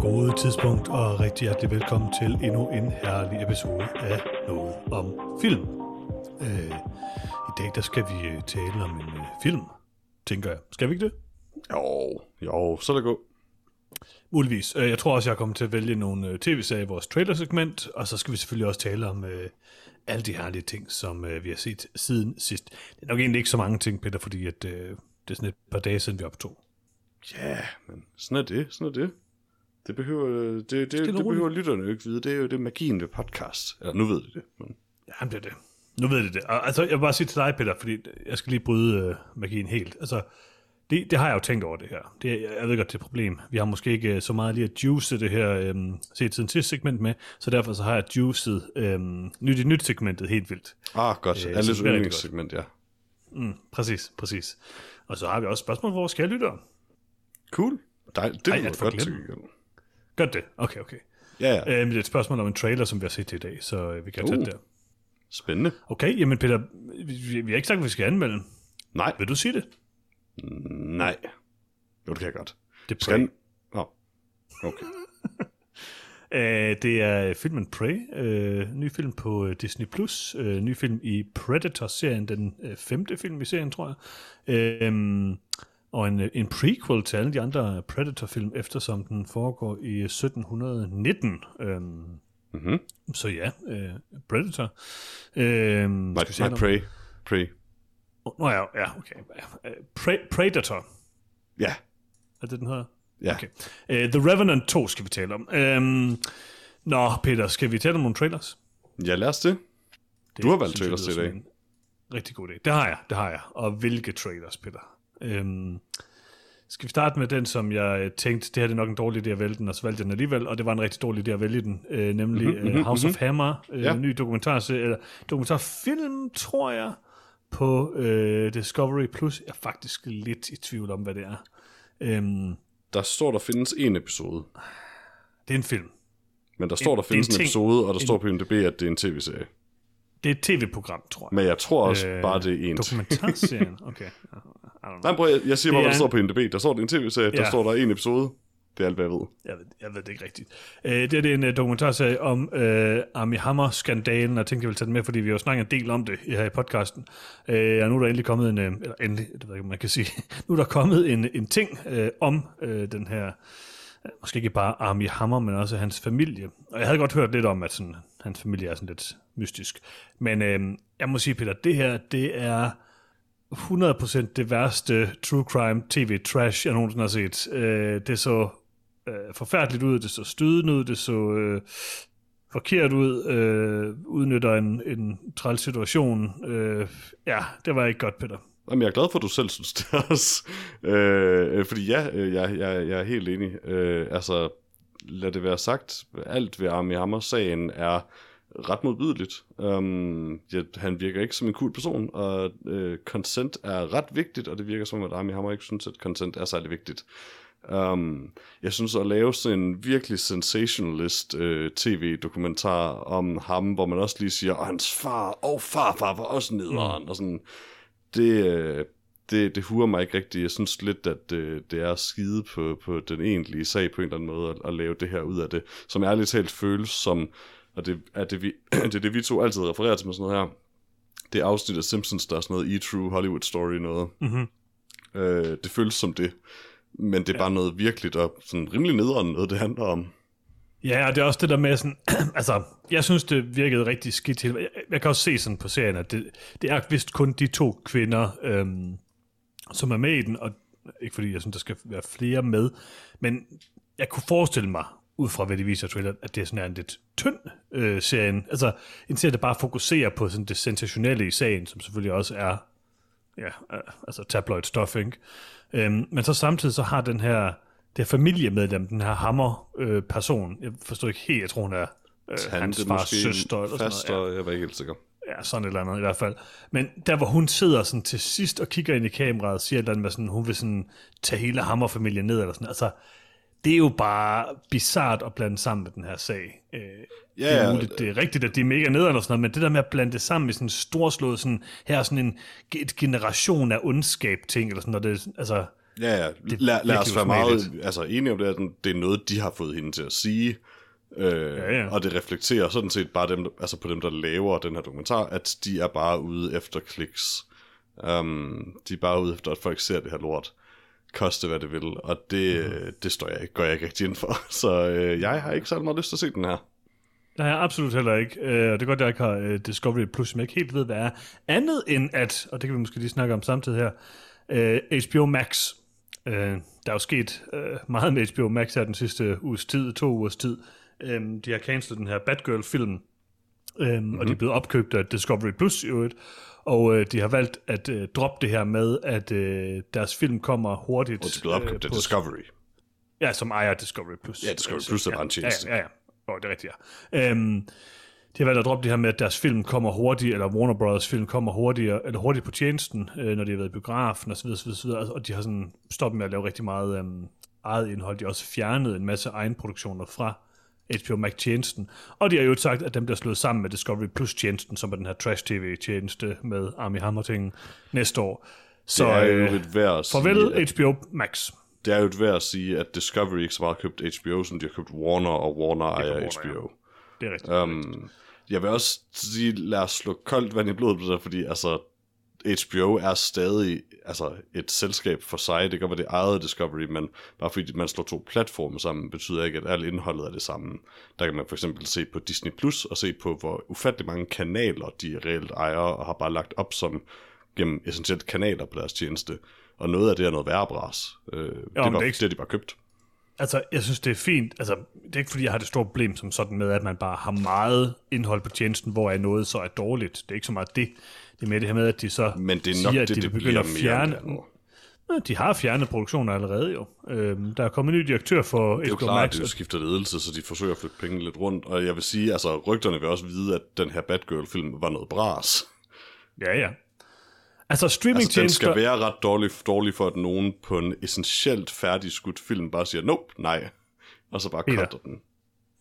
Gode tidspunkt og rigtig hjertelig velkommen til endnu en herlig episode af Noget om Film. Øh, I dag der skal vi øh, tale om en øh, film, tænker jeg. Skal vi ikke det? Jo, jo, så lad gå. Muligvis. Øh, Jeg tror også, jeg kommer til at vælge nogle øh, tv-serier i vores trailersegment, og så skal vi selvfølgelig også tale om øh, alle de herlige ting, som øh, vi har set siden sidst. Det er nok egentlig ikke så mange ting, Peter, fordi at, øh, det er sådan et par dage siden, vi optog. Ja, men sådan er det, sådan er det. Det behøver, det, det, det, behøver lytterne jo ikke vide. Det er jo det magien ved podcast. Eller nu ved de det. Men... Ja, det er det. Nu ved det det. Og, altså, jeg vil bare sige til dig, Peter, fordi jeg skal lige bryde øh, magien helt. Altså, det, det har jeg jo tænkt over det her. Det, er- jeg ved godt, det er et problem. Vi har måske ikke øh, så meget lige at juice det her øhm, set siden sidste segment med, så derfor så har jeg juicet øhm, nyt i nyt segmentet helt vildt. Ah, godt. Øh, Alles yndlingssegment, ja. Mm, præcis, præcis. Og så har vi også spørgsmål for vores kære lyttere. Cool. Dej, det Ej, får godt til. Gør det? Okay, okay. Ja, ja. Øhm, det er et spørgsmål om en trailer, som vi har set i dag, så øh, vi kan tage Uh. det der. Spændende. Okay, jamen Peter, vi, vi vi har ikke sagt, at vi skal anmelde. Nej, Vil du sige det? Nej. Jo, det kan jeg godt. Det er Skal. Åh, okay. Uh, det er filmen Prey, uh, ny film på uh, Disney+, Plus, uh, ny film i Predator-serien, den uh, femte film i serien, tror jeg. Um, og en, en prequel til alle de andre Predator-film, eftersom den foregår i 1719. Um, Mhm. så ja, uh, Predator. Uh, My, my pray. Pray. Nå ja, ja, okay. Pre- Predator, Ja, er det, den hedder? ja. Okay. Uh, The Revenant 2 skal vi tale om. Um, nå, Peter, skal vi tale om nogle trailers? Ja, lad os det. Det Du har valgt trailers til i dag. Rigtig god idé. Det har jeg, det har jeg. Og hvilke trailers, Peter? Øhm, skal vi starte med den, som jeg tænkte, det her det er nok en dårlig idé at vælge den, og så valgte jeg den alligevel, og det var en rigtig dårlig idé at vælge den, øh, nemlig mm-hmm, uh, House of Hammer, øh, ja. ny dokumentar, eller dokumentarfilm, tror jeg, på øh, Discovery Plus. Jeg er faktisk lidt i tvivl om, hvad det er. Øhm, Der står, der findes en episode. det er en film. Men der står, der en findes en, ting. episode, og der står på IMDb, at det er en tv-serie. Det er et tv-program, tror jeg. Men jeg tror også øh, bare, det er en. Dokumentarserien, okay. I don't know. Nej, prøv, jeg, jeg siger bare, hvad er der står en- på IMDb. Der står, det er en tv-serie, der Ja. står, der er en episode. Det er alt, hvad jeg ved. Jeg ved, jeg ved det ikke rigtigt. Øh, det, er, det er en uh, dokumentarserie om uh, Army Hammer-skandalen, og jeg tænkte, jeg ville tage den med, fordi vi har jo snakket en del om det her i podcasten. Uh, og nu er der endelig kommet en, uh, eller endelig, det ved jeg ikke, man kan sige, nu er der kommet en, en ting uh, om uh, den her, uh, måske ikke bare Army Hammer, men også hans familie. Og jeg havde godt hørt lidt om, at sådan, hans familie er sådan lidt mystisk. Men uh, jeg må sige, Peter, det her, det er 100% det værste true crime tv-trash, jeg nogensinde har set. Øh, det så øh, forfærdeligt ud, det så stødende ud, det så øh, forkert ud, øh, udnytter en, en træls situation. Øh, ja, det var ikke godt, Peter. Jamen, jeg er glad for, at du selv synes det også. Øh, fordi ja, øh, jeg, jeg, jeg er helt enig. Øh, altså, lad det være sagt, alt ved Armie Hammer-sagen er ret modbydeligt. Um, ja, han virker ikke som en cool person, og øh, consent er ret vigtigt, og det virker som, at Armie Hammer ikke synes, at consent er særlig vigtigt. Um, jeg synes at lave sådan en virkelig sensationalist øh, tv-dokumentar om ham, hvor man også lige siger, at hans far og farfar var også nederen, mm. og sådan, det, øh, det, det huer mig ikke rigtigt. Jeg synes lidt, at det, det er skide på, på den egentlige sag på en eller anden måde, at, at lave det her ud af det, som ærligt talt føles som, og det er det, vi, det, er det vi to altid refererer til med sådan noget her, det afsnit af Simpsons, der er sådan noget E-True Hollywood Story noget. Mm-hmm. Øh, det føles som det, men det er ja. bare noget virkeligt og sådan rimelig nederen noget, det handler om. Ja, og det er også det der med sådan, altså, jeg synes, det virkede rigtig skidt til. Jeg, jeg kan også se sådan på serien, at det, det er vist kun de to kvinder, øhm, som er med i den, og ikke fordi jeg synes, der skal være flere med, men jeg kunne forestille mig, ud fra hvad de viser trailer, at det er sådan en lidt tynd øh, serien. Altså, en serie, der bare fokuserer på sådan det sensationelle i sagen, som selvfølgelig også er ja, øh, altså tabloid stuff, ikke? Øhm, men så samtidig så har den her, det her familiemedlem, den her hammer-person, jeg forstår ikke helt, jeg tror hun er øh, hans fars måske søster, eller sådan faster, noget. Ja. jeg var ikke helt sikker. Ja, sådan et eller andet i hvert fald. Men der, hvor hun sidder sådan til sidst og kigger ind i kameraet og siger et eller andet med sådan, hun vil sådan tage hele hammerfamilien ned, eller sådan, altså, det er jo bare bizart at blande sammen med den her sag. Øh, Ja, det, er muligt, det er rigtigt, at de er mega nederen og sådan noget, men det der med at blande det sammen med sådan en storslået, sådan, her er sådan en et generation af ondskab ting, eller sådan noget, det, altså, Ja, ja. Det Lad, lad os være meget altså, enige om det, at det er noget, de har fået hende til at sige. Øh, Ja, ja. Og det reflekterer sådan set bare dem, altså på dem, der laver den her dokumentar, at de er bare ude efter kliks. Um, de er bare ude efter, at folk ser det her lort. Koste hvad det vil. Og det, mm. det står jeg ikke, går jeg ikke rigtig ind for. Så øh, jeg har ikke særlig meget lyst til at se den her. Det har jeg absolut heller ikke, øh, og det er godt, at jeg ikke har øh, Discovery Plus, som jeg ikke helt ved, hvad er. Andet end at, og det kan vi måske lige snakke om samtidig her, HBO Max. Øh, der er jo sket meget med HBO Max her den sidste uges tid, to ugers tid. De har cancelet den her Batgirl-film, mm-hmm. og de er blevet opkøbt af Discovery Plus i øvrigt. Og øh, de har valgt at øh, droppe det her med, at øh, deres film kommer hurtigt. Og det er blevet opkøbt af Discovery. Ja, som ejer Discovery Plus. Ja, Discovery Plus er bare en tjeneste. Ja, ja, ja. Oh, det er rigtigt, ja. Øhm, de har valgt at droppe det her med, at deres film kommer hurtigt, eller Warner Brothers film kommer hurtigere, eller hurtigt på tjenesten, øh, når de har været i biografen osv., osv., osv. Og de har sådan stoppet med at lave rigtig meget øhm, eget indhold. De har også fjernet en masse egenproduktioner fra HBO Max-tjenesten. Og de har jo sagt, at dem bliver slået sammen med Discovery Plus-tjenesten, som er den her trash-tv-tjeneste med Army Hammer-ting næste år. Så det er jo øh, et værd at sige, farvel at, HBO Max. Det er jo et værd at sige, at Discovery ikke så meget har købt HBO, som de har købt Warner, og Warner ejer Warner, ja. HBO. Det er rigtigt. Um, jeg vil også sige, lad os slå koldt vand i blodet på det fordi altså, HBO er stadig altså, et selskab for sig. Det godt være, det af Discovery, men bare fordi man slår to platforme sammen, betyder ikke, at alt indholdet er det samme. Der kan man for eksempel se på Disney Plus og se på, hvor ufattelig mange kanaler de reelt ejer, og har bare lagt op som gennem essentielt kanaler på deres tjeneste. Og noget af det er noget værre bras. Øh, det, men var, det er ikke- det de bare købt. Altså, jeg synes, det er fint. Altså, det er ikke, fordi jeg har det store problem som sådan med, at man bare har meget indhold på tjenesten, hvor er noget så er dårligt. Det er ikke så meget det. Det er mere det her med, at de så Men det er siger, nok at det, de det vil bliver begynde mere at fjerne... Ja, De har fjernet produktioner allerede jo. Øhm, der er kommet en ny direktør for Det er jo klart, Max. at de skifter ledelse, så de forsøger at flytte penge lidt rundt. Og jeg vil sige, altså rygterne vil også vide, at den her Batgirl-film var noget bras. Ja, ja. Altså, Altså, den streamingtjenester... skal være ret dårlig, dårlig for, at nogen på en essentielt færdig skudt film bare siger, nope, nej. Og så bare cutter den.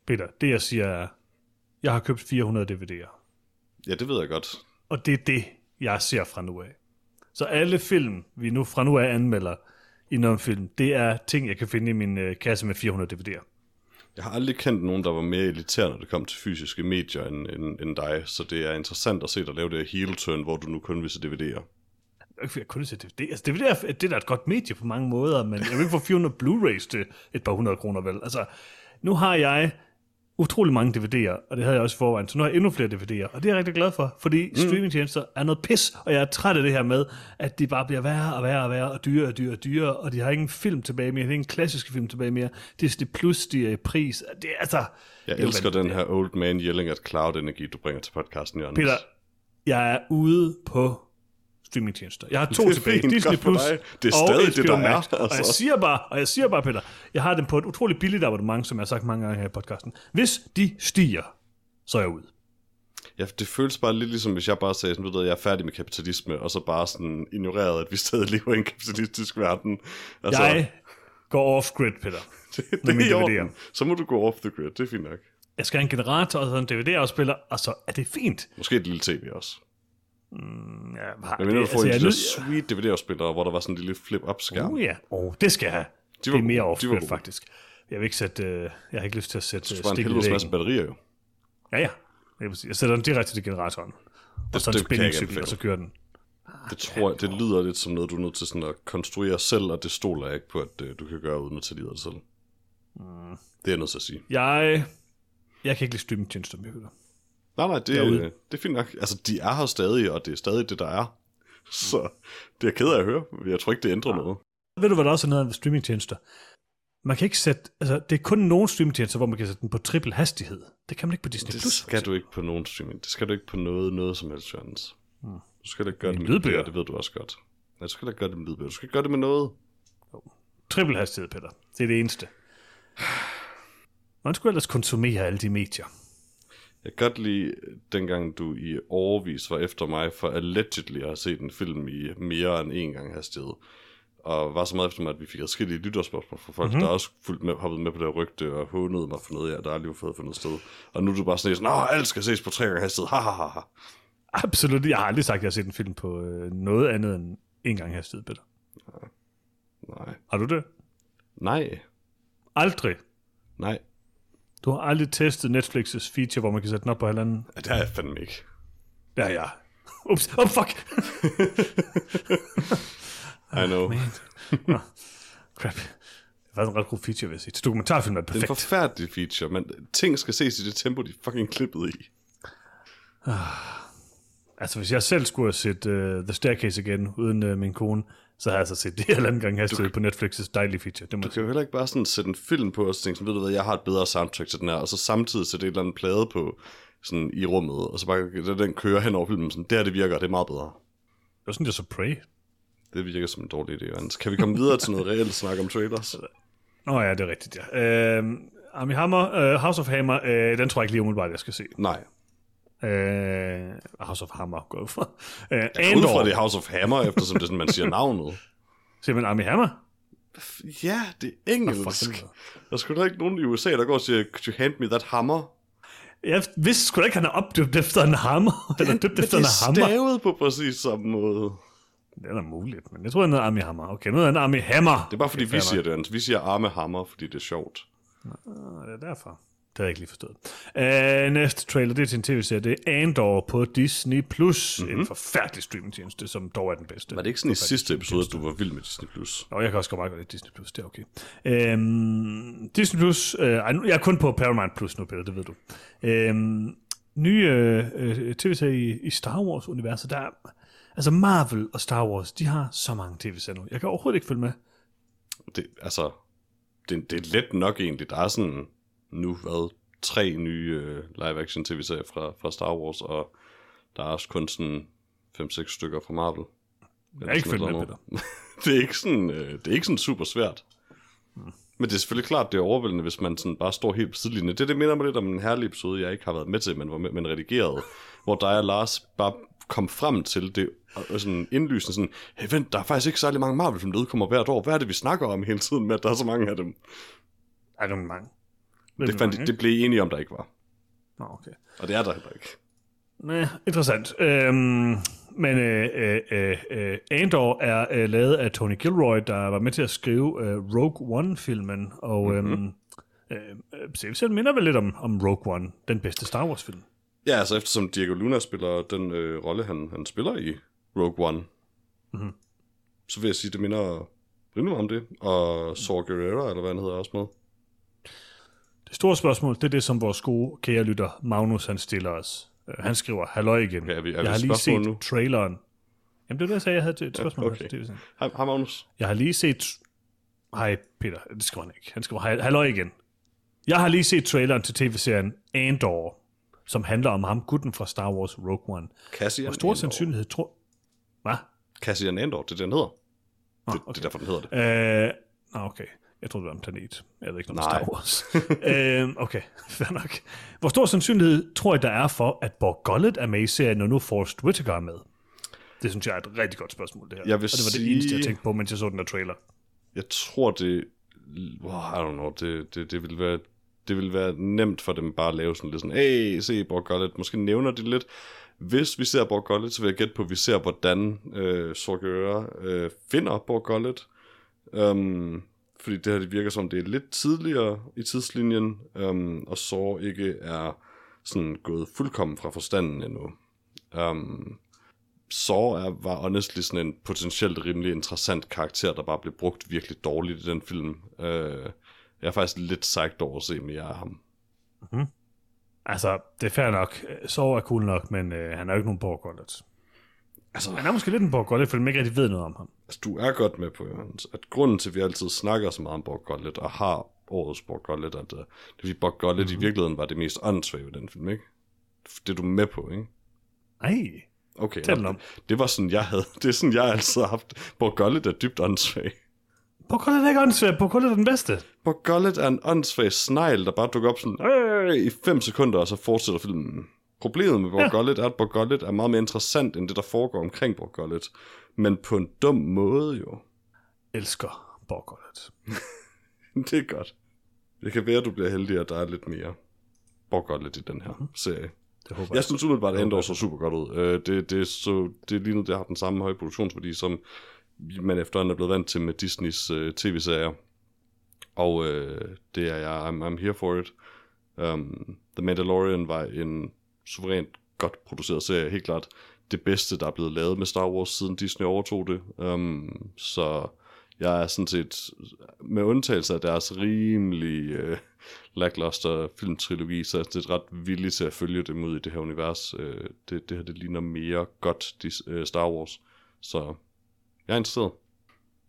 Peter, det jeg siger er, jeg har købt 400 DVD'er. Ja, det ved jeg godt. Og det er det, jeg ser fra nu af. Så alle film, vi nu fra nu af anmelder i noget film, det er ting, jeg kan finde i min øh, kasse med 400 DVD'er. Jeg har aldrig kendt nogen, der var mere elitær, når det kom til fysiske medier end, end, end dig. Så det er interessant at se dig lave det her heel turn, hvor du nu kun vil se DVD'er. Det ikke, fordi jeg kun ser DVD. Altså, DVD er, det er da et godt medie på mange måder, men jeg vil ikke få 400 Blu-rays til et par hundrede kroner, vel? Altså, nu har jeg utrolig mange DVD'er, og det havde jeg også i forvejen, så nu har jeg endnu flere DVD'er, og det er jeg rigtig glad for, fordi mm. streamingtjenester er noget pis, og jeg er træt af det her med, at de bare bliver værre og værre og værre, og dyrere og dyrere og dyrere, og de har ingen film tilbage mere, det er ingen klassiske film tilbage mere, Disney Plus stiger i pris, det er altså... Jeg det er elsker den her old man yelling at cloud energi, du bringer til podcasten, Jørgens. Peter, jeg er ude på streamingtjenester. Jeg har to Det tilbage. fint, Disney Plus. Det er og stadig det, HBO der er, Max. Og jeg altså. siger bare, og jeg siger bare, Peter, jeg har dem på et utroligt billigt abonnement, som jeg har sagt mange gange her i podcasten. Hvis de stiger, så er jeg ude. Ja, det føles bare lidt ligesom, hvis jeg bare sagde, sådan, du ved, jeg er færdig med kapitalisme, og så bare sådan ignorerede, at vi stadig lever i en kapitalistisk verden. Altså, Jeg går off-grid, Peter. det, det er i orden. Så må du gå off the grid, det er fint nok. Jeg skal have en generator og så en DVD-afspiller, og så er det fint. Måske et lille tv også. Ja, har, Men mener du får altså, en jeg sweet DVD-afspiller, hvor der var sådan en lille flip-up-skærm. Oh ja, oh, det skal jeg have. De Det var er mere var gode. faktisk. Jeg vil ikke sætte, øh, jeg har ikke lyst til at sætte øh, Det var en stik i helvedes masse batterier jo. Ja, ja. Det præcis. Jeg sætter den direkte til generatoren. Og så en det jeg ikke spændingscykel, og så kører den. Det tror jeg, det lyder lidt som noget, du er nødt til sådan at konstruere selv, og det stoler jeg ikke på, at øh, du kan gøre uden at tage livet af det selv. Mm. Det er jeg nødt til at sige. Jeg, jeg kan ikke lide streamingtjenester. Peter. Nej, nej, det, Derude. det er fint nok. Altså, de er her stadig, og det er stadig det, der er. Så det er jeg ked af at høre. Jeg tror ikke, det ændrer noget. Ved du, hvad der også er noget af streamingtjenester? Man kan ikke sætte, altså det er kun nogle streamingtjenester, hvor man kan sætte den på triple hastighed. Det kan man ikke på Disney+. Det Plus. skal du ikke på nogen streaming. Det skal du ikke på noget, noget som helst, Jørgens. Du skal da ikke gøre det Med lydbøger. det ved du også godt. Nej, du skal da ikke gøre det med lydbøger. Du skal gøre det med noget. Triple hastighed, Peter. Det er det eneste. Man skulle ellers konsumere alle de medier. Jeg kan godt lide, dengang du i overvis var efter mig for allegedly at have set en film i mere end en gang hastighed. og var så meget efter mig, at vi fik adskillige lytterspørgsmål fra folk, mm-hmm. der også fuldt med, hoppede med på det rygte, og hånede mig for noget, jeg der aldrig fået fundet sted. Og nu er du bare sådan, Åh, alt skal ses på tre gange hastighed, ha, ha, ha, ha. Absolut. Jeg har aldrig sagt, at jeg har set en film på øh, noget andet end en gang hastighed, Peter. Nej. Har du det? Nej. Aldrig. Nej. Du har aldrig testet Netflix's feature, hvor man kan sætte den op på halvanden? Ja, det har jeg fandme ikke. Har jeg. Ups, oh fuck! I know. Man. Nå, crap. Det var en ret god feature, vil jeg sige. Til dokumentarfilm er det Det er en perfekt. forfærdelig feature, men ting skal ses i det tempo, de fucking klippet i. Altså, hvis jeg selv skulle have set uh, The Staircase igen, uden uh, min kone, så har jeg altså set det halvanden gang hastighed på Netflix's dejlige feature. Det må Du kan jo heller ikke bare sådan sætte en film på, og så tænke sådan, ved du hvad, jeg har et bedre soundtrack til den her, og så samtidig sætte et eller andet plade på sådan i rummet, og så bare den køre hen over filmen, sådan, det her det virker, det er meget bedre. Det var sådan, jeg så Prey. Det virker som en dårlig idé, Jørgens. Kan vi komme videre til noget reelt snak om trailers? Nå ja, det er rigtigt, ja. Uh, Armie Hammer, uh, House of Hammer, uh, den tror jeg ikke lige umiddelbart, jeg skal se. Nej. Uh, House of Hammer, går jeg fra. Uh, Jeg går ud fra, det er House of Hammer, eftersom det er sådan, man siger navnet. Siger man Armie Hammer? Ja, det er engelsk. helvede. Der er sgu da ikke nogen i USA, der går og siger, could you hand me that hammer? Jeg vidste sgu da ikke, han er opdøbt efter en hammer. Eller døbt efter det en er hammer. stavet på præcis samme måde. Det er da muligt, men jeg tror, han hedder Armie Hammer. Okay, nu er han Armie Hammer. Det er bare fordi, Okay, vi siger det. Vi siger arme hammer, fordi det er sjovt. nok. Det er derfor. Det har jeg ikke lige forstået. Uh, næste trailer, det er til en tv-serie. Det er Andor på Disney+. Plus. Mm-hmm. En forfærdelig streamingtjeneste, som dog er den bedste. Var det ikke sådan i sidste episode, at du var vild med Disney+. Plus? Nå, jeg kan også godt meget godt lide Disney+, Plus, det er okay. Øhm, Disney+, Plus, øh, ej, nu- jeg er kun på Paramount Plus nu, Peter, det ved du. Øhm, nye øh, øh, tv-serier i, i Star Wars-universet, der er, altså Marvel og Star Wars, de har så mange tv-serier nu. Jeg kan overhovedet ikke følge med. Det, altså, det, det er let nok egentlig. Der er sådan nu, hvad, tre nye øh, live-action tv-serier fra, fra Star Wars, og der er også kun sådan 5-6 stykker fra Marvel. Jeg er ikke følge med, Peter. det, er ikke sådan, øh, det er ikke sådan super svært. Men det er selvfølgelig klart, det er overvældende, hvis man sådan bare står helt på sidelinjen. Det, det minder mig lidt om en herlig episode, jeg ikke har været med til, men var med, men redigeret, hvor dig og Lars bare kom frem til det og sådan indlysende sådan, hey vent, der er faktisk ikke særlig mange Marvel-film, der udkommer hvert år. Hvad er det, vi snakker om hele tiden med, at der er så mange af dem? Ej, der er mange. Det, fandt, det blev I enige om, der ikke var. Nå, okay. Og det er der heller ikke. Næh, interessant. Øhm, men øh, øh, øh, øh, Andor er øh, lavet af Tony Gilroy, der var med til at skrive øh, Rogue One-filmen, og mm-hmm. øh, øh, serien minder vel lidt om, om Rogue One, den bedste Star Wars-film. Ja, altså eftersom Diego Luna spiller den øh, rolle, han, han spiller i Rogue One, Mhm. så vil jeg sige, det minder rimelig meget om det. Og Saw Gerrera, eller hvad han hedder, er også med. Det store spørgsmål, det er det, som vores gode kære lytter Magnus, han stiller os. Øh, han skriver, halløj igen. Okay, er vi- er jeg har lige set nu? traileren. Jamen, det var det, jeg sagde, jeg havde et spørgsmål. okay. til tv-serien. Hej, hej Magnus. Jeg har lige set... Hej Peter, det skriver han ikke. Han skriver, halløj igen. Jeg har lige set traileren til tv-serien Andor, som handler om ham, gutten fra Star Wars Rogue One. Cassian Hvor stor Andor. sandsynlighed tror... Hvad? Cassian Andor, det er det, han hedder. Ah, det, det er derfor, den hedder det. Øh, okay. Jeg troede, det var en planet. Jeg ved ikke noget. Star Wars. øh, okay, fair nok. Hvor stor sandsynlighed tror jeg, der er for, at Borg Gullet er med i serien, når nu Forrest Whitaker er med? Det synes jeg er et rigtig godt spørgsmål, det her. Jeg vil Og det var sige- det eneste, jeg tænkte på, mens jeg så den der trailer. Jeg tror, det... Wow, I don't know. Det, det, det vil være... Det vil være nemt for dem bare at lave sådan lidt sådan, hey, se Borg Gullet. Måske nævner de lidt. Hvis vi ser Borg Gullet, så vil jeg gætte på, at vi ser, hvordan øh, Sorgera øh, finder Borg Gullet. Um, fordi det her det virker som, det er lidt tidligere i tidslinjen, um, og så ikke er sådan gået fuldkommen fra forstanden endnu. Øhm, um, så er, var honestly sådan en potentielt rimelig interessant karakter, der bare blev brugt virkelig dårligt i den film. Uh, jeg er faktisk lidt sagt over at se mere af ham. Mhm. Altså, det er fair nok. Så er cool nok, men øh, han er jo ikke nogen Borg Altså, Han er måske lidt en Borg Gullet, fordi man ikke rigtig ved noget om ham. altså, du er godt med på, Jørgens, at grunden til, at vi altid snakker så meget om Borg Gullet, og har årets Borg Gullet, at uh, det fordi Borg Gullet mm-hmm. i virkeligheden var det mest åndssvage ved den film, ikke? Det er du med på, ikke? Ej, Okay, Tæl om. det var sådan, jeg havde. Det er sådan, jeg altid har haft. Borg Gullet er dybt åndssvag. Borg Gullet er ikke åndssvagt. Borg Gullet er den bedste. Borg Gullet er en åndssvag snegl, der bare dukker op sådan øh, i 5 sekunder, og så fortsætter filmen. Problemet med Borg Ja. Er, at Borg Gullet er meget mere interessant, end det, der foregår omkring Borg Gullet. Men på en dum måde, jo. elsker Borgollet. det er godt. Det kan være, at du bliver heldig, at der er lidt mere Borgollet i den her mm-hmm. serie. Det håber Jeg synes umiddelbart, at Endor så super godt ud. Øh, det, det, så, det lignede, det har den samme høje produktionsværdi, som man efterhånden er blevet vant til med Disneys øh, tv-serier. Og øh, det er jeg, I'm, I'm here for it. Um, The Mandalorian var en suverænt godt produceret serie, helt klart det bedste, der er blevet lavet med Star Wars, siden Disney overtog det. Um, så jeg er sådan set, med undtagelse af deres rimelig uh, lackluster filmtrilogi, så er jeg sådan set ret villig til at følge dem ud i det her univers. Uh, det, det her, det ligner mere godt de, uh, øh, Star Wars. Så jeg er interesseret.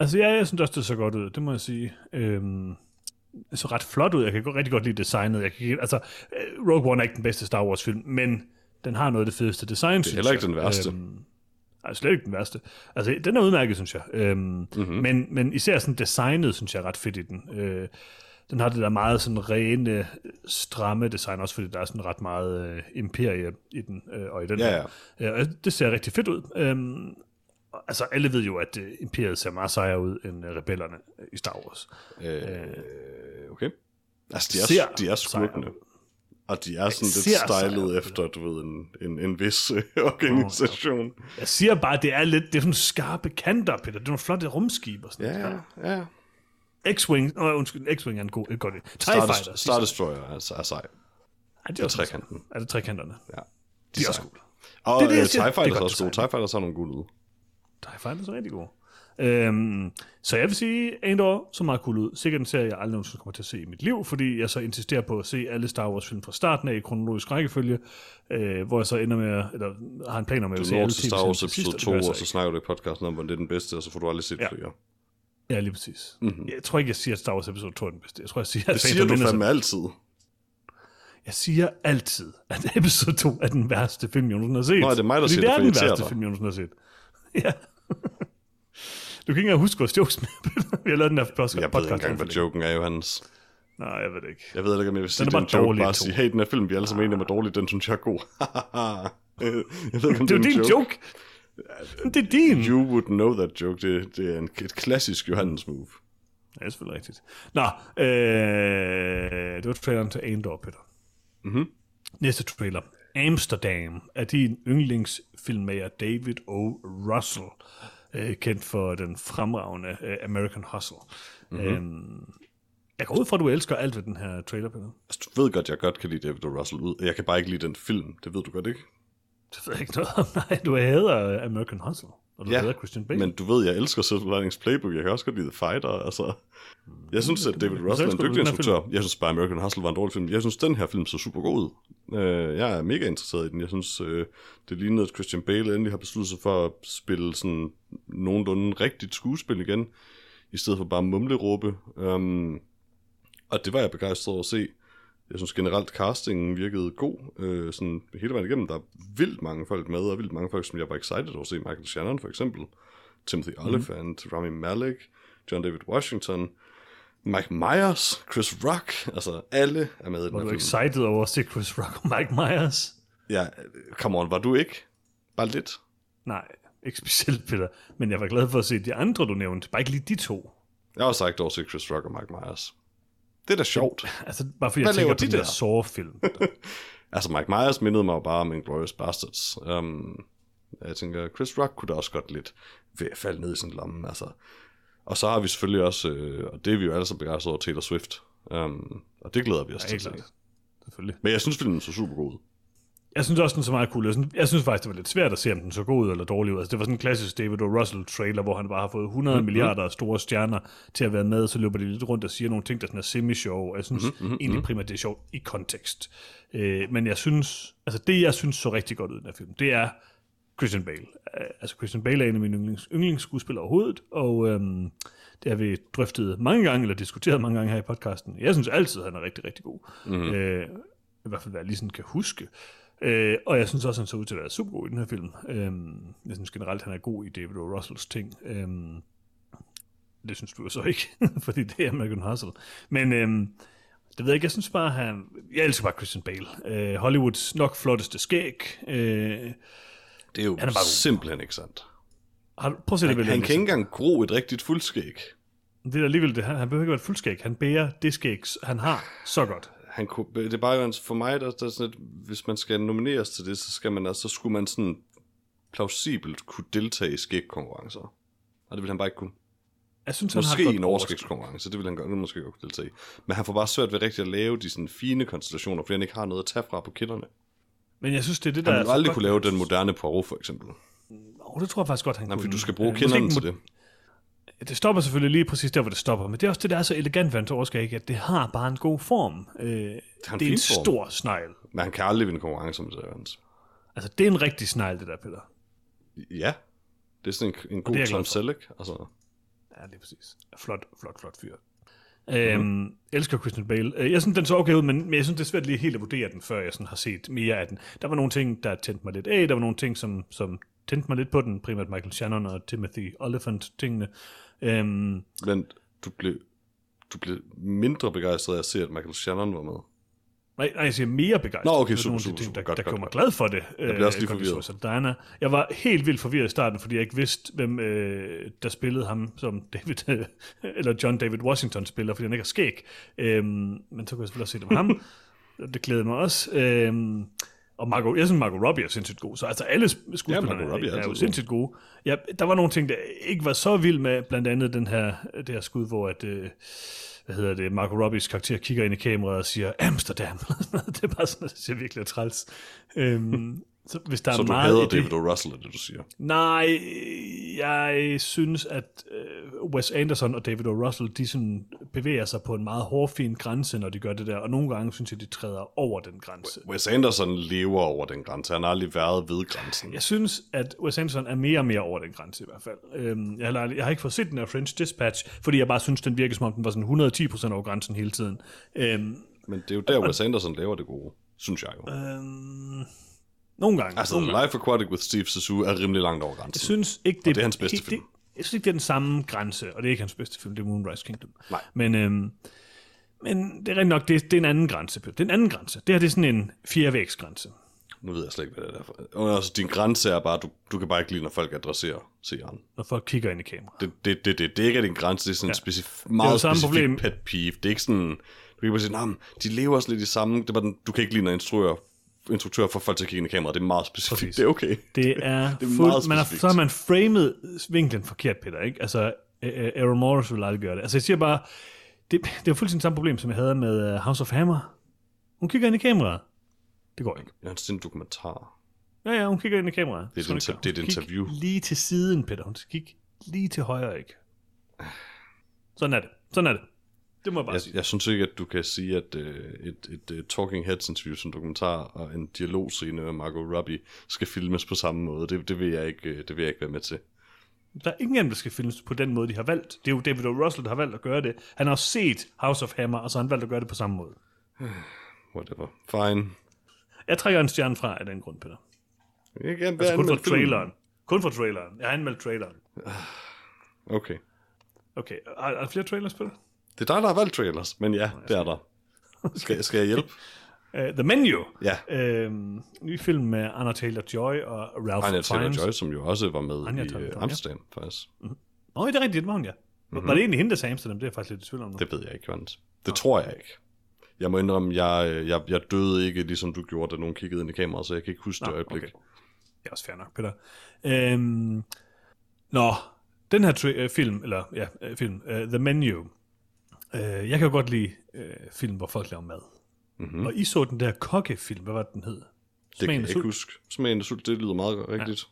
Altså, ja, jeg synes også, det så godt ud, det må jeg sige. Øhm, så ret flot ud. Jeg kan rigtig godt lide designet. Jeg kan, altså, øh, Rogue One er ikke den bedste Star Wars-film, men den har noget af det fedeste design, Det er heller ikke den værste. Øhm, slet ikke den værste. Altså, den er udmærket, synes jeg. Øhm, mm-hmm. men, men især sådan designet, synes jeg er ret fedt i den. Øh, den har det der meget sådan rene, stramme design, også fordi der er sådan ret meget øh, imperie i den, øh, og i den Ja, her. Øh, det ser rigtig fedt ud. Øhm, altså, alle ved jo, at øh, imperiet ser meget sejere ud end øh, rebellerne øh, i Star Wars. Øh, okay. Altså, de er, de er skurkene. Og de er sådan lidt stylet efter, du ved, en, en, en vis organisation. Jeg siger bare, det er lidt, det er sådan skarpe kanter, Peter. Det er nogle flotte rumskib og sådan Ja, noget. ja, ja. X-Wing, oh, undskyld, X-Wing er en god, et godt. TIE Star, Fighter. Star Destroyer er, er sej. er, det er trekanten. Er det trekanterne? Ja. De er også cool. Og Det er det, jeg siger. TIE er Fighters er også gode. TIE Fighters har nogle gode ud. Fighters er rigtig gode. Øhm, så jeg vil sige, Andor så meget cool ud. Sikkert en serie, jeg aldrig nogensinde kommer til at se i mit liv, fordi jeg så insisterer på at se alle Star Wars-film fra starten af i kronologisk rækkefølge, øh, hvor jeg så ender med, at- eller har en plan om, at Du se alle til Star Wars episode og det 2, gør jeg så og så snakker du i podcasten om, hvordan det er den bedste, og så får du aldrig set Ja. flere. Ja, lige præcis. Mm-hmm. Jeg tror ikke, jeg siger, at Star Wars episode 2 er den bedste. Jeg tror, jeg siger, at Det siger du er fandme altid. Jeg siger altid, at episode 2 er den værste film, jeg nogensinde har set. Nå, er det mig, der Fordi siger det er den at værste dig? film, jeg nogensinde har set. ja. Du kan ikke engang huske vores jokes med. Vi har lavet den her podcast. Jeg ved ikke engang, hvad joken er, Johannes. Nej, jeg ved det ikke. Jeg ved ikke, om jeg vil sige, Den den er bare en joke, bare sige, hey, den her film, vi alle sammen enige om er dårlig, den synes jeg er god. jeg ved ikke, om Det er din joke. Det er din. You would know that joke. Det, det er en, et klassisk Johannes move. Ja, det er selvfølgelig rigtigt. Nå, øh, det var traileren til Andor, Peter. Mhm. Næste trailer. Amsterdam er din yndlingsfilmmager David O. Russell, øh, kendt for den fremragende øh, American Hustle. Mhm. Mm-hmm. Jeg går ud fra, at du elsker alt ved den her trailer. Altså, du ved godt, jeg godt kan lide David O. Russell ud. Jeg kan bare ikke lide den film. Det ved du godt, ikke? Det ved jeg ikke noget om. Nej, du hader American Hustle, og du Ja, hader Christian Bale. Men du ved, jeg elsker Silver Linings Playbook. Jeg kan også godt lide The Fighter. Altså. Jeg synes, at David Russell er en dygtig instruktør. Jeg synes bare, American Hustle var en dårlig film. Jeg synes, den her film så super god ud. Øh, Jeg er mega interesseret i den. Jeg synes, øh, det lignede, at Christian Bale endelig har besluttet sig for at spille sådan nogenlunde rigtigt skuespil igen, i stedet for bare mumleråbe. Um, og det var jeg begejstret over at se. Jeg synes generelt, castingen virkede god, øh, sådan hele vejen igennem. Der er vildt mange folk med, og vildt mange folk, som jeg var excited over at se. Michael Shannon for eksempel, Timothy Mhm. Olyphant, mm. Rami Malek, John David Washington, Mike Myers, Chris Rock, altså alle er med i den Var du film. excited over at se Chris Rock og Mike Myers? Ja, come on, var du ikke? Bare lidt. Nej, ikke specielt, Peter. Men jeg var glad for at se de andre, du nævnte. Bare ikke lige de to. Jeg har sagt over at se Chris Rock og Mike Myers. Det er da sjovt. Altså, bare fordi Hvad jeg tænker laver på de den der? Saw-film. Altså, Mike Myers mindede mig bare om Inglourious Bastards. Um, jeg tænker, Chris Rock kunne da også godt lidt ved at falde ned i sin lomme. Altså. Og så har vi selvfølgelig også, øh, og det er vi jo alle sammen begejstrede over, Taylor Swift. Um, og det glæder vi os Ja, til. Selvfølgelig. Men jeg synes, filmen så super god. Jeg synes også, den så meget cool. Jeg synes, jeg synes faktisk, det var lidt svært at se, om den så god ud eller dårlig ud. Altså, det var sådan en klassisk David O. Russell-trailer, hvor han bare har fået 100 mm-hmm. milliarder af store stjerner til at være med, så løber de lidt rundt og siger nogle ting, der sådan er semi-show. Og jeg synes mm-hmm. egentlig primært, det er sjovt i kontekst. Øh, men jeg synes, altså det, jeg synes så rigtig godt ud i den her film, det er Christian Bale. Øh, Altså Christian Bale er en af mine yndlings, yndlingsskuespillere overhovedet, og øhm, det har vi drøftet mange gange, eller diskuteret mange gange her i podcasten. Jeg synes altid, han er rigtig, rigtig god. Mm-hmm. Øh, I hvert fald, hvad jeg lige sådan kan huske. Øh, og jeg synes også, han så ud til at være super god i den her film. Øh, jeg synes generelt, han er god i David O. Russells ting. Øh, det synes du jo så ikke, fordi det er American Hustle. Men øh, det ved jeg ikke, jeg synes bare, han... Jeg elsker bare Christian Bale. Øh, Hollywoods nok flotteste skæg. Øh, Det er jo Han er bare simpelthen ikke sandt. har, prøv at se det Han, han kan ikke engang gro et rigtigt fuldskæg. Det er alligevel det. Han, han behøver ikke være et fuldskæg. Han bærer det skæg, han har så godt. Han kunne, det er bare for mig, der, der er sådan et, hvis man skal nomineres til det, så, skal man, altså, så skulle man sådan plausibelt kunne deltage i skægkonkurrencer. Og det vil han bare ikke kunne. Jeg synes, han Måske har i en overskægskonkurrence, det vil han godt, det måske godt kunne deltage i. Men han får bare svært ved rigtig at lave de sådan fine konstellationer, fordi han ikke har noget at tage fra på kinderne. Men jeg synes, det er det, der Han vil så aldrig kunne lave den moderne Poirot, for eksempel. Oh, det tror jeg faktisk godt, han Nej, kunne. fordi du skal bruge Øh, kinderne til det. Det stopper selvfølgelig lige præcis der, hvor det stopper, men det er også det, der er så elegant ved hans overskæg, at det har bare en god form. Øh, det en er en form. stor snegl. Men han kan aldrig vinde konkurrence med det, Hans. Altså, det er en rigtig snegl, det der, Peter. Ja, det er sådan en, en god Tom. Selleck. Altså, Ja, det er præcis. Flot, flot, flot fyr. Øhm, elsker Christian Bale. Øh, Jeg synes, den så okay ud, men, men jeg synes, det er svært lige helt at vurdere den, før jeg sådan har set mere af den. Der var nogle ting, der tændte mig lidt af. Der var nogle ting, som, som tændte mig lidt på den. Primært Michael Shannon og Timothy Oliphant-tingene. Øhm, men du blev, du blev mindre begejstret af at se, at Michael Shannon var med. Nej, nej, jeg siger mere begejstret. Nå, okay, er super, super, super. Der, Godt, der godt, mig glad for det. Jeg blev også lige forvirret. Diana. Jeg var helt vildt forvirret i starten, fordi jeg ikke vidste, hvem øh, der spillede ham, som David, øh, eller John David Washington spiller, fordi han ikke har skæg. Øhm, men så kunne jeg selvfølgelig også se, det var ham. det glæder mig også. Øhm, og Margot, jeg synes, Margot Robbie er sindssygt god. Så altså alle sp- skuespillerne Margot Robbie er er, er jo sindssygt gode. Ja, der var nogle ting, der ikke var så vild med, blandt andet den her, det her skud, hvor at, øh, hvad hedder det, Marco Robbies karakter kigger ind i kameraet og siger, Amsterdam. det er bare sådan, det ser virkelig træls. Øhm, så hvis der Så er du meget hader det, David O. Russell, er det du siger. Nej, jeg synes, at øh, Wes Anderson og David O. Russell, de sådan bevæger sig på en meget hårfin grænse, når de gør det der, og nogle gange synes jeg, de træder over den grænse. Wes Anderson lever over den grænse. Han har aldrig været ved grænsen. Jeg synes, at Wes Anderson er mere og mere over den grænse i hvert fald. Øhm, jeg, har, jeg har ikke fået set den her French Dispatch, fordi jeg bare synes, den virker som om, den var sådan 110% over grænsen hele tiden. Øhm, Men det er jo der, Wes Anderson laver det gode, synes jeg jo. øhm, nogle gange. Altså, nogle gange. Life Aquatic with Steve Zissou er rimelig langt over grænsen. Jeg synes ikke, det, det er hans bedste film. Det, jeg synes ikke, det er den samme grænse, og det er ikke hans bedste film, det er Moonrise Kingdom. Nej. Men, øhm, men det er rigtig nok, det, det er en anden grænse. Det er en anden grænse. Det her det er sådan en fjerdevægsgrænse. Nu ved jeg slet ikke, hvad det er for. Og altså, din grænse er bare, du, du kan bare ikke lide, når folk adresserer seeren. Når folk kigger ind i kameraet. Det, det, det, det, det er ikke din grænse, det er sådan en Ja. specif- meget samme specifik problem. pet peeve. Det er ikke sådan, du kan bare sige, nah, de lever også lidt i samme, det er bare den, du kan ikke lide, når instruktør, instruktør får folk til at kigge ind i kameraet. Det er meget specifikt. Præcis. Det er okay. Det er, det er fuld, meget man har, så har man framet vinklen forkert, Peter. Ikke? Altså, øh, Aaron Morris vil aldrig gøre det. Altså, jeg siger bare, det, det er fuldstændig samme problem, som jeg havde med uh, House of Hammer. Hun kigger ind i kameraet. Det går ikke. Jeg har set en dokumentar. Ja, ja, hun kigger ind i kameraet. Det er et inter- det er et interview. lige til siden, Peter. Hun skal kigge lige til højre, ikke? Sådan er det. Sådan er det. Det må jeg bare Jeg, sige. jeg synes ikke, at du kan sige, at øh, et, et, et Talking Heads interview som dokumentar og en dialogscene med Margot Robbie skal filmes på samme måde. Det, det, vil jeg ikke, øh, det vil jeg ikke være med til. Der er ingen af dem, der skal filmes på den måde, de har valgt. Det er jo David O. Russell, der har valgt at gøre det. Han har set House of Hammer, og så har han valgt at gøre det på samme måde. Whatever. Fine. Jeg trækker en stjerne fra af den grund, Peter. Gerne Altså kun for traileren. Kun for traileren. Jeg har anmeldt traileren. Okay. Okay, er, er der flere trailers på det? Er dig, der har valgt trailers, men ja, det er der. Skal, skal jeg hjælpe? Uh, The Menu. Ja. Uh, ny film med Anna Taylor-Joy og Ralph Fiennes. Taylor-Joy, som jo også var med Anja i Taylor-Joy, øh, ja. Amsterdam, faktisk. Nå, det er rigtigt, det var hun, ja. Mm-hmm. Var det egentlig hende, der sagde Amsterdam? Det er jeg faktisk lidt i tvivl om nu. Det ved jeg ikke, Johannes. Det tror jeg ikke. Jeg må indrømme, jeg, øh, jeg, jeg døde ikke, ligesom du gjorde, da nogen kiggede ind i kameraet, så jeg kan ikke huske det øjeblik. okay. Det er også fair nok, Peter. Øhm, nå, den her øh, film, eller ja, film, uh, The Menu. Uh, jeg kan jo godt lide uh, film, hvor folk laver mad. Mm-hmm. Og I så den der kokkefilm, hvad var det, den hed? Det kan Smagen jeg ikke huske. Smagen af sult, det lyder meget rigtigt.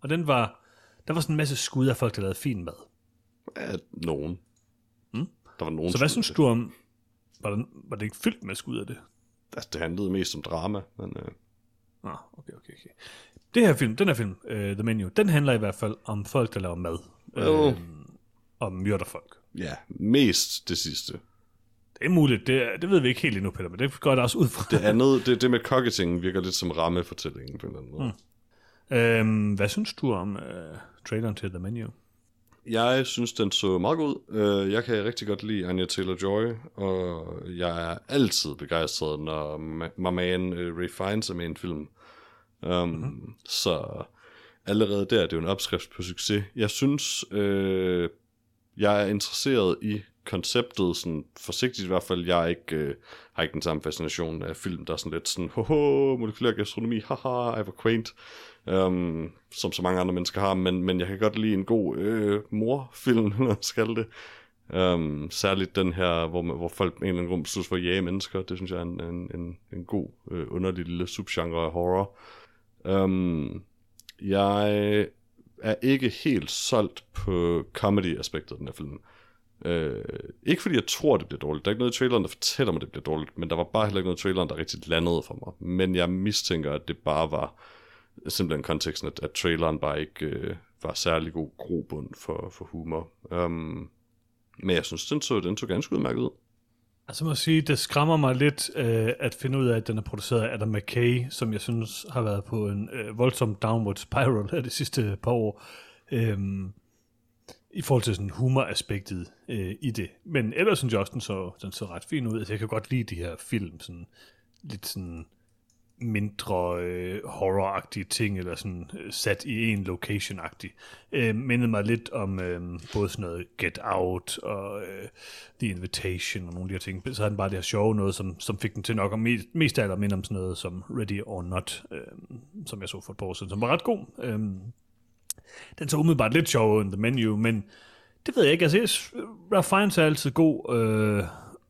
Og den var, der var sådan en masse skud af folk, der lavede fin mad. Ja, nogen. Mm. Der var nogen Så hvad synes du om, var, den, var det ikke fyldt med skud af det? Altså, det handlede mest om drama, men øh, Nå, okay, okay, okay. Det her film, den her film, uh, The Menu, den handler i hvert fald om folk, der laver mad. Øhm, og myrder folk. Ja, mest det sidste. Det er muligt, det, det ved vi ikke helt endnu, Peter, men det går der også ud fra. Det andet, det, det med kokketingen virker lidt som rammefortællingen på en eller anden måde. Mm. Øhm, hvad synes du om øh, traileren til The Menu? Jeg synes, den så meget god ud. Øh, Jeg kan rigtig godt lide Anya Taylor-Joy, og jeg er altid begejstret, når my man uh, Ray Fiennes er med i en film. Um, mm-hmm. Så allerede der, det er jo en opskrift på succes. Jeg synes, øh, jeg er interesseret i konceptet, sådan forsigtigt i hvert fald. Jeg er ikke, øh, har ikke den samme fascination af film, der er sådan lidt sådan, hoho, molekylær gastronomi, haha, I var quaint, øhm, som så mange andre mennesker har, men, men jeg kan godt lide en god øh, morfilm, når skal det. Øhm, særligt den her, hvor, man, hvor folk en eller anden grund beslutter for at jage mennesker, det synes jeg er en, en, en, en god, øh, underlig lille subgenre af horror. Øhm, jeg er ikke helt solgt på comedy-aspektet af den her film. Øh, ikke fordi jeg tror, det bliver dårligt. Der er ikke noget i traileren, der fortæller mig, det bliver dårligt, men der var bare heller ikke noget i traileren, der rigtig landede for mig. Men jeg mistænker, at det bare var simpelthen konteksten, at, at traileren bare ikke øh, var særlig god grobund for, for humor. Um, men jeg synes, den så, den så ganske udmærket ud. Altså må jeg sige, det skræmmer mig lidt øh, at finde ud af, at den er produceret af Adam McKay, som jeg synes har været på en øh, voldsom downward spiral af de sidste par år. Øh, i forhold til sådan humoraspektet øh, i det. Men ellers synes jeg også, den så, den så ret fin ud. Altså, jeg kan godt lide de her film, sådan lidt sådan mindre øh, horroragtige ting, eller sådan øh, sat i en location-agtig. Øh, mindede mig lidt om øh, både sådan noget Get Out og øh, The Invitation og nogle af de her ting. Så havde den bare det her sjove noget, som, som fik den til nok og mest, mest af alt minde om sådan noget som Ready or Not, øh, som jeg så for et par år siden, som var ret god. Øh, den så umiddelbart lidt sjov end The Menu, men det ved jeg ikke. Altså, Ralph Fiennes er altid god, øh,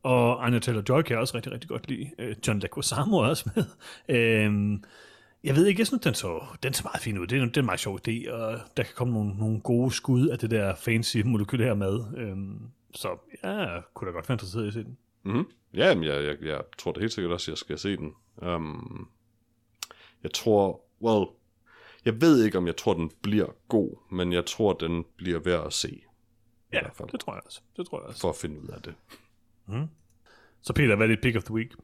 og Anya Taylor-Joy kan jeg også rigtig, rigtig godt lide. Øh, John Leguizamo er også med. øh, jeg ved ikke, jeg synes, den så, den så meget fin ud. Det er, det er en meget sjov idé, og der kan komme nogle, nogle gode skud af det der fancy molekylære mad. Øh, så ja, jeg kunne da godt være interesseret i at se den. Mm-hmm. Ja, men jeg, jeg, jeg tror da helt sikkert også, at jeg skal se den. Um, jeg tror, well, jeg ved ikke, om jeg tror, den bliver god, men jeg tror, den bliver værd at se. Ja, det tror jeg også. Det tror jeg også. For at finde ud af det. Mm. Så Peter, hvad er dit pick of the week?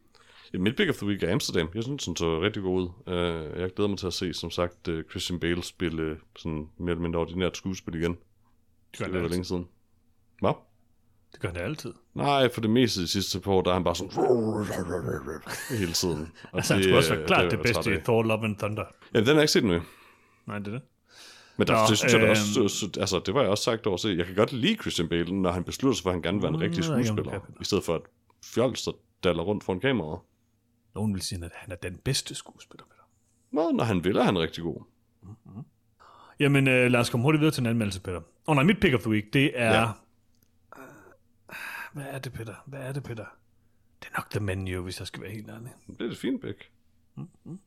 Ja, mit pick of the week er Amsterdam. Jeg synes, den så rigtig god ud. Uh, jeg glæder mig til at se, som sagt, uh, Christian Bale spille sådan mere eller mindre ordinært skuespil igen. Det gør det var længe siden. Hvad? Det gør han altid. Nej, for det meste de sidste par år, der er han bare sådan hele tiden. Og altså, det, han skulle også være klart det, det bedste i Thor Love and Thunder. Ja, den har jeg ikke set nu. Nej, det er det. Men der, Nå, det synes jeg da også, øh, altså det var jeg også sagt over se, jeg kan godt lide Christian Bale, når han beslutter sig for, at han gerne vil være en rigtig skuespiller, i stedet for at fjols, der daller rundt foran kameraet. Nogen vil sige, at han er den bedste skuespiller. Nå, når han vil, er han rigtig god. Mm-hmm. Jamen, øh, lad os komme hurtigt videre til en anmeldelse, Peter. Og oh, nej, mit pick of the week, det er... Ja. Hvad er det, Peter? Hvad er det, Peter? Det er nok The Menu, hvis jeg skal være helt ærlig. Det er det fint pick. Mm-hmm.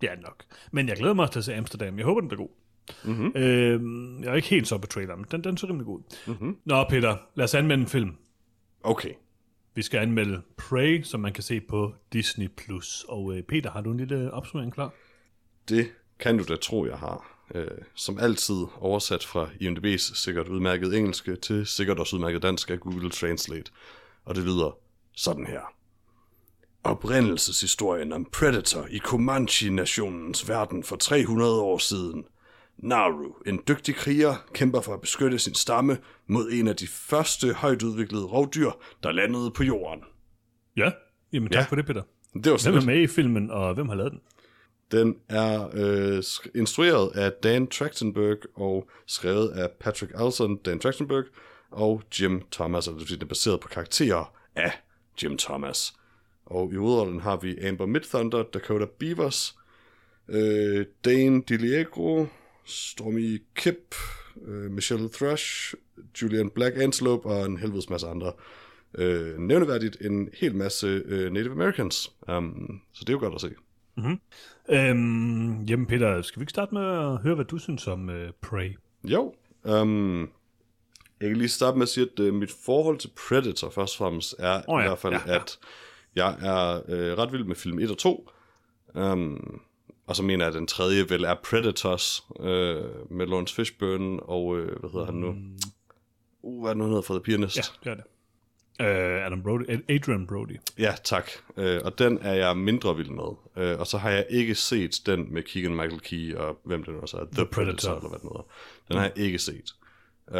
Det er nok. Men jeg glæder mig til at se Amsterdam. Jeg håber, den bliver god. Mm-hmm. Øh, jeg er ikke helt så på traileren, men den, den så rimelig god. Mm-hmm. Nå, Peter, lad os anmelde en film. Okay. Vi skal anmelde Prey, som man kan se på Disney+. Plus. Og øh, Peter, har du en lille opsummering klar? Det kan du da tro, jeg har. Øh, som altid oversat fra IMDb's sikkert udmærket engelske til sikkert også udmærket dansk af Google Translate. Og det lyder sådan her. Oprindelseshistorien om Predator i Comanche-nationens verden for 300 år siden. Naru, en dygtig kriger, kæmper for at beskytte sin stamme mod en af de første højt udviklede rovdyr, der landede på jorden. Ja, jamen tak ja. for det, Peter. Det var hvem er med i filmen, og hvem har lavet den? Den er øh, instrueret af Dan Trachtenberg og skrevet af Patrick Alson, Dan Trachtenberg og Jim Thomas, altså den er baseret på karakterer af Jim Thomas. Og i hovedrollen har vi Amber Midthunder, Dakota Beavers, øh, Dane DiLiegro, Stormy Kip, øh, Michelle Thrush, Julian Black Antelope og en helvedes masse andre. Øh, nævneværdigt en hel masse øh, Native Americans. Um, så det er jo godt at se. Mm-hmm. Øhm, jamen Peter, skal vi ikke starte med at høre, hvad du synes om uh, Prey? Jo. Um, jeg kan lige starte med at sige, at uh, mit forhold til Predator først og fremmest er oh, ja. i hvert fald, ja, ja. at jeg er uh, ret vild med film 1 og 2. Um, og så mener jeg, at den tredje vel er Predators uh, med Lawrence Fishburne og, uh, hvad hedder han nu? Mm. Uh, hvad er det nu, han hedder for The Pianist? Ja, det er det. Uh, Adam Brody, Adrian Brody. Ja, tak. Uh, og den er jeg mindre vild med. Uh, og så har jeg ikke set den med Keegan Michael Key og hvem det nu også er. The, The Predator. Predator, eller hvad den hedder. Den har jeg ikke set.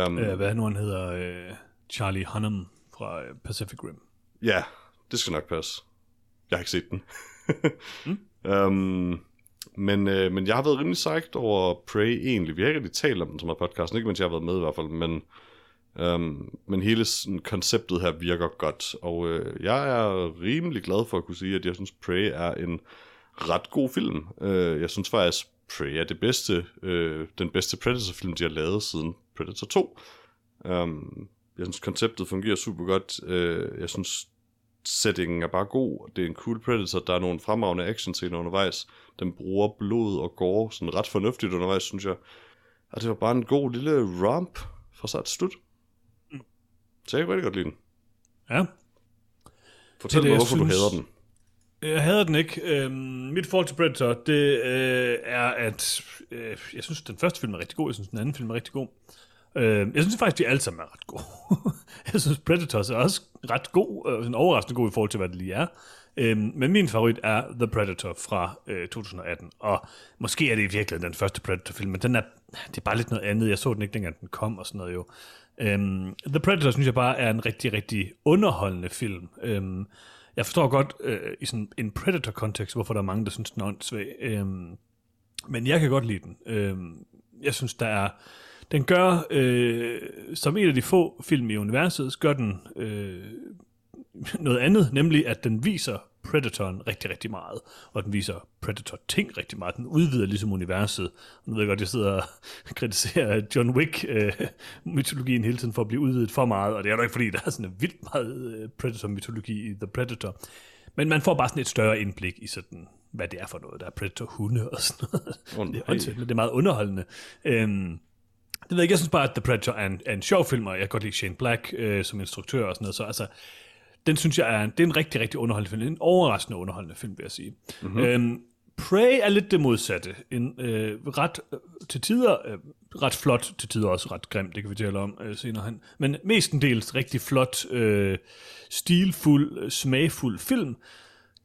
Um, uh, hvad nu han hedder? Uh, Charlie Hunnam fra Pacific Rim. Ja, det skal nok passe. Jeg har ikke set den. mm? um, men, øh, men jeg har været rimelig sagt over Prey egentlig. Vi har ikke rigtig talt om den som er podcasten, ikke mens jeg har været med i hvert fald, men øhm, men hele sådan, konceptet her virker godt, og øh, jeg er rimelig glad for at kunne sige, at jeg synes, Prey er en ret god film. Øh, jeg synes faktisk, Prey er det bedste, øh, den bedste Predator-film, de har lavet siden Predator 2. Øhm, jeg synes, konceptet fungerer super godt. Øh, jeg synes, settingen er bare god. Det er en cool Predator. Der er nogle fremragende actionscener undervejs. Den bruger blod og gore sådan ret fornuftigt undervejs, synes jeg. Og det var bare en god lille romp fra start til slut. Så jeg kan rigtig godt lide den. Ja. Fortæl Det mig, hvorfor du synes. hader den. Jeg hader den ikke. Øhm, mit forhold til Predator, det øh, er, at øh, jeg synes, den første film er rigtig god. Jeg synes, den anden film er rigtig god. Øh, jeg synes faktisk, de alle sammen er ret gode. jeg synes, Predators er også ret god, og sådan overraskende god i forhold til, hvad det lige er. Øh, men min favorit er The Predator fra øh, 2018, og måske er det i virkeligheden den første Predator-film, men den er, det er bare lidt noget andet. Jeg så den ikke, dengang den kom og sådan noget jo. Øhm, The Predator synes jeg bare er en rigtig, rigtig underholdende film. Øhm, jeg forstår godt øh, i sådan en Predator-kontekst, hvorfor der er mange, der synes, den er åndssvag. Øhm, men jeg kan godt lide den. Øhm, jeg synes, der er... Den gør, øh, som en af de få film i universet, gør den øh, noget andet, nemlig at den viser Predatoren rigtig, rigtig meget, og den viser Predator-ting rigtig meget. Den udvider ligesom universet. Nu ved jeg godt, jeg sidder og kritiserer John Wick-mytologien hele tiden for at blive udvidet for meget, og det er jo ikke, fordi der er sådan vildt meget øh, Predator-mytologi i The Predator. Men man får bare sådan et større indblik i sådan, hvad det er for noget. Der er Predator-hunde og sådan noget. Åh, det, er, det er meget underholdende. Øhm, det ved jeg ikke, jeg synes bare, at The Predator er en, er en sjov film, og jeg kan godt lide Shane Black øh, som instruktør og sådan noget, så altså, den synes jeg er, det er en rigtig, rigtig underholdende film. En overraskende underholdende film, vil jeg sige. Mm-hmm. Øhm, Prey er lidt det modsatte. En øh, ret øh, til tider, øh, ret flot, til tider også ret grim, det kan vi tale om øh, senere hen. Men mestendels rigtig flot, øh, stilfuld, øh, smagfuld film,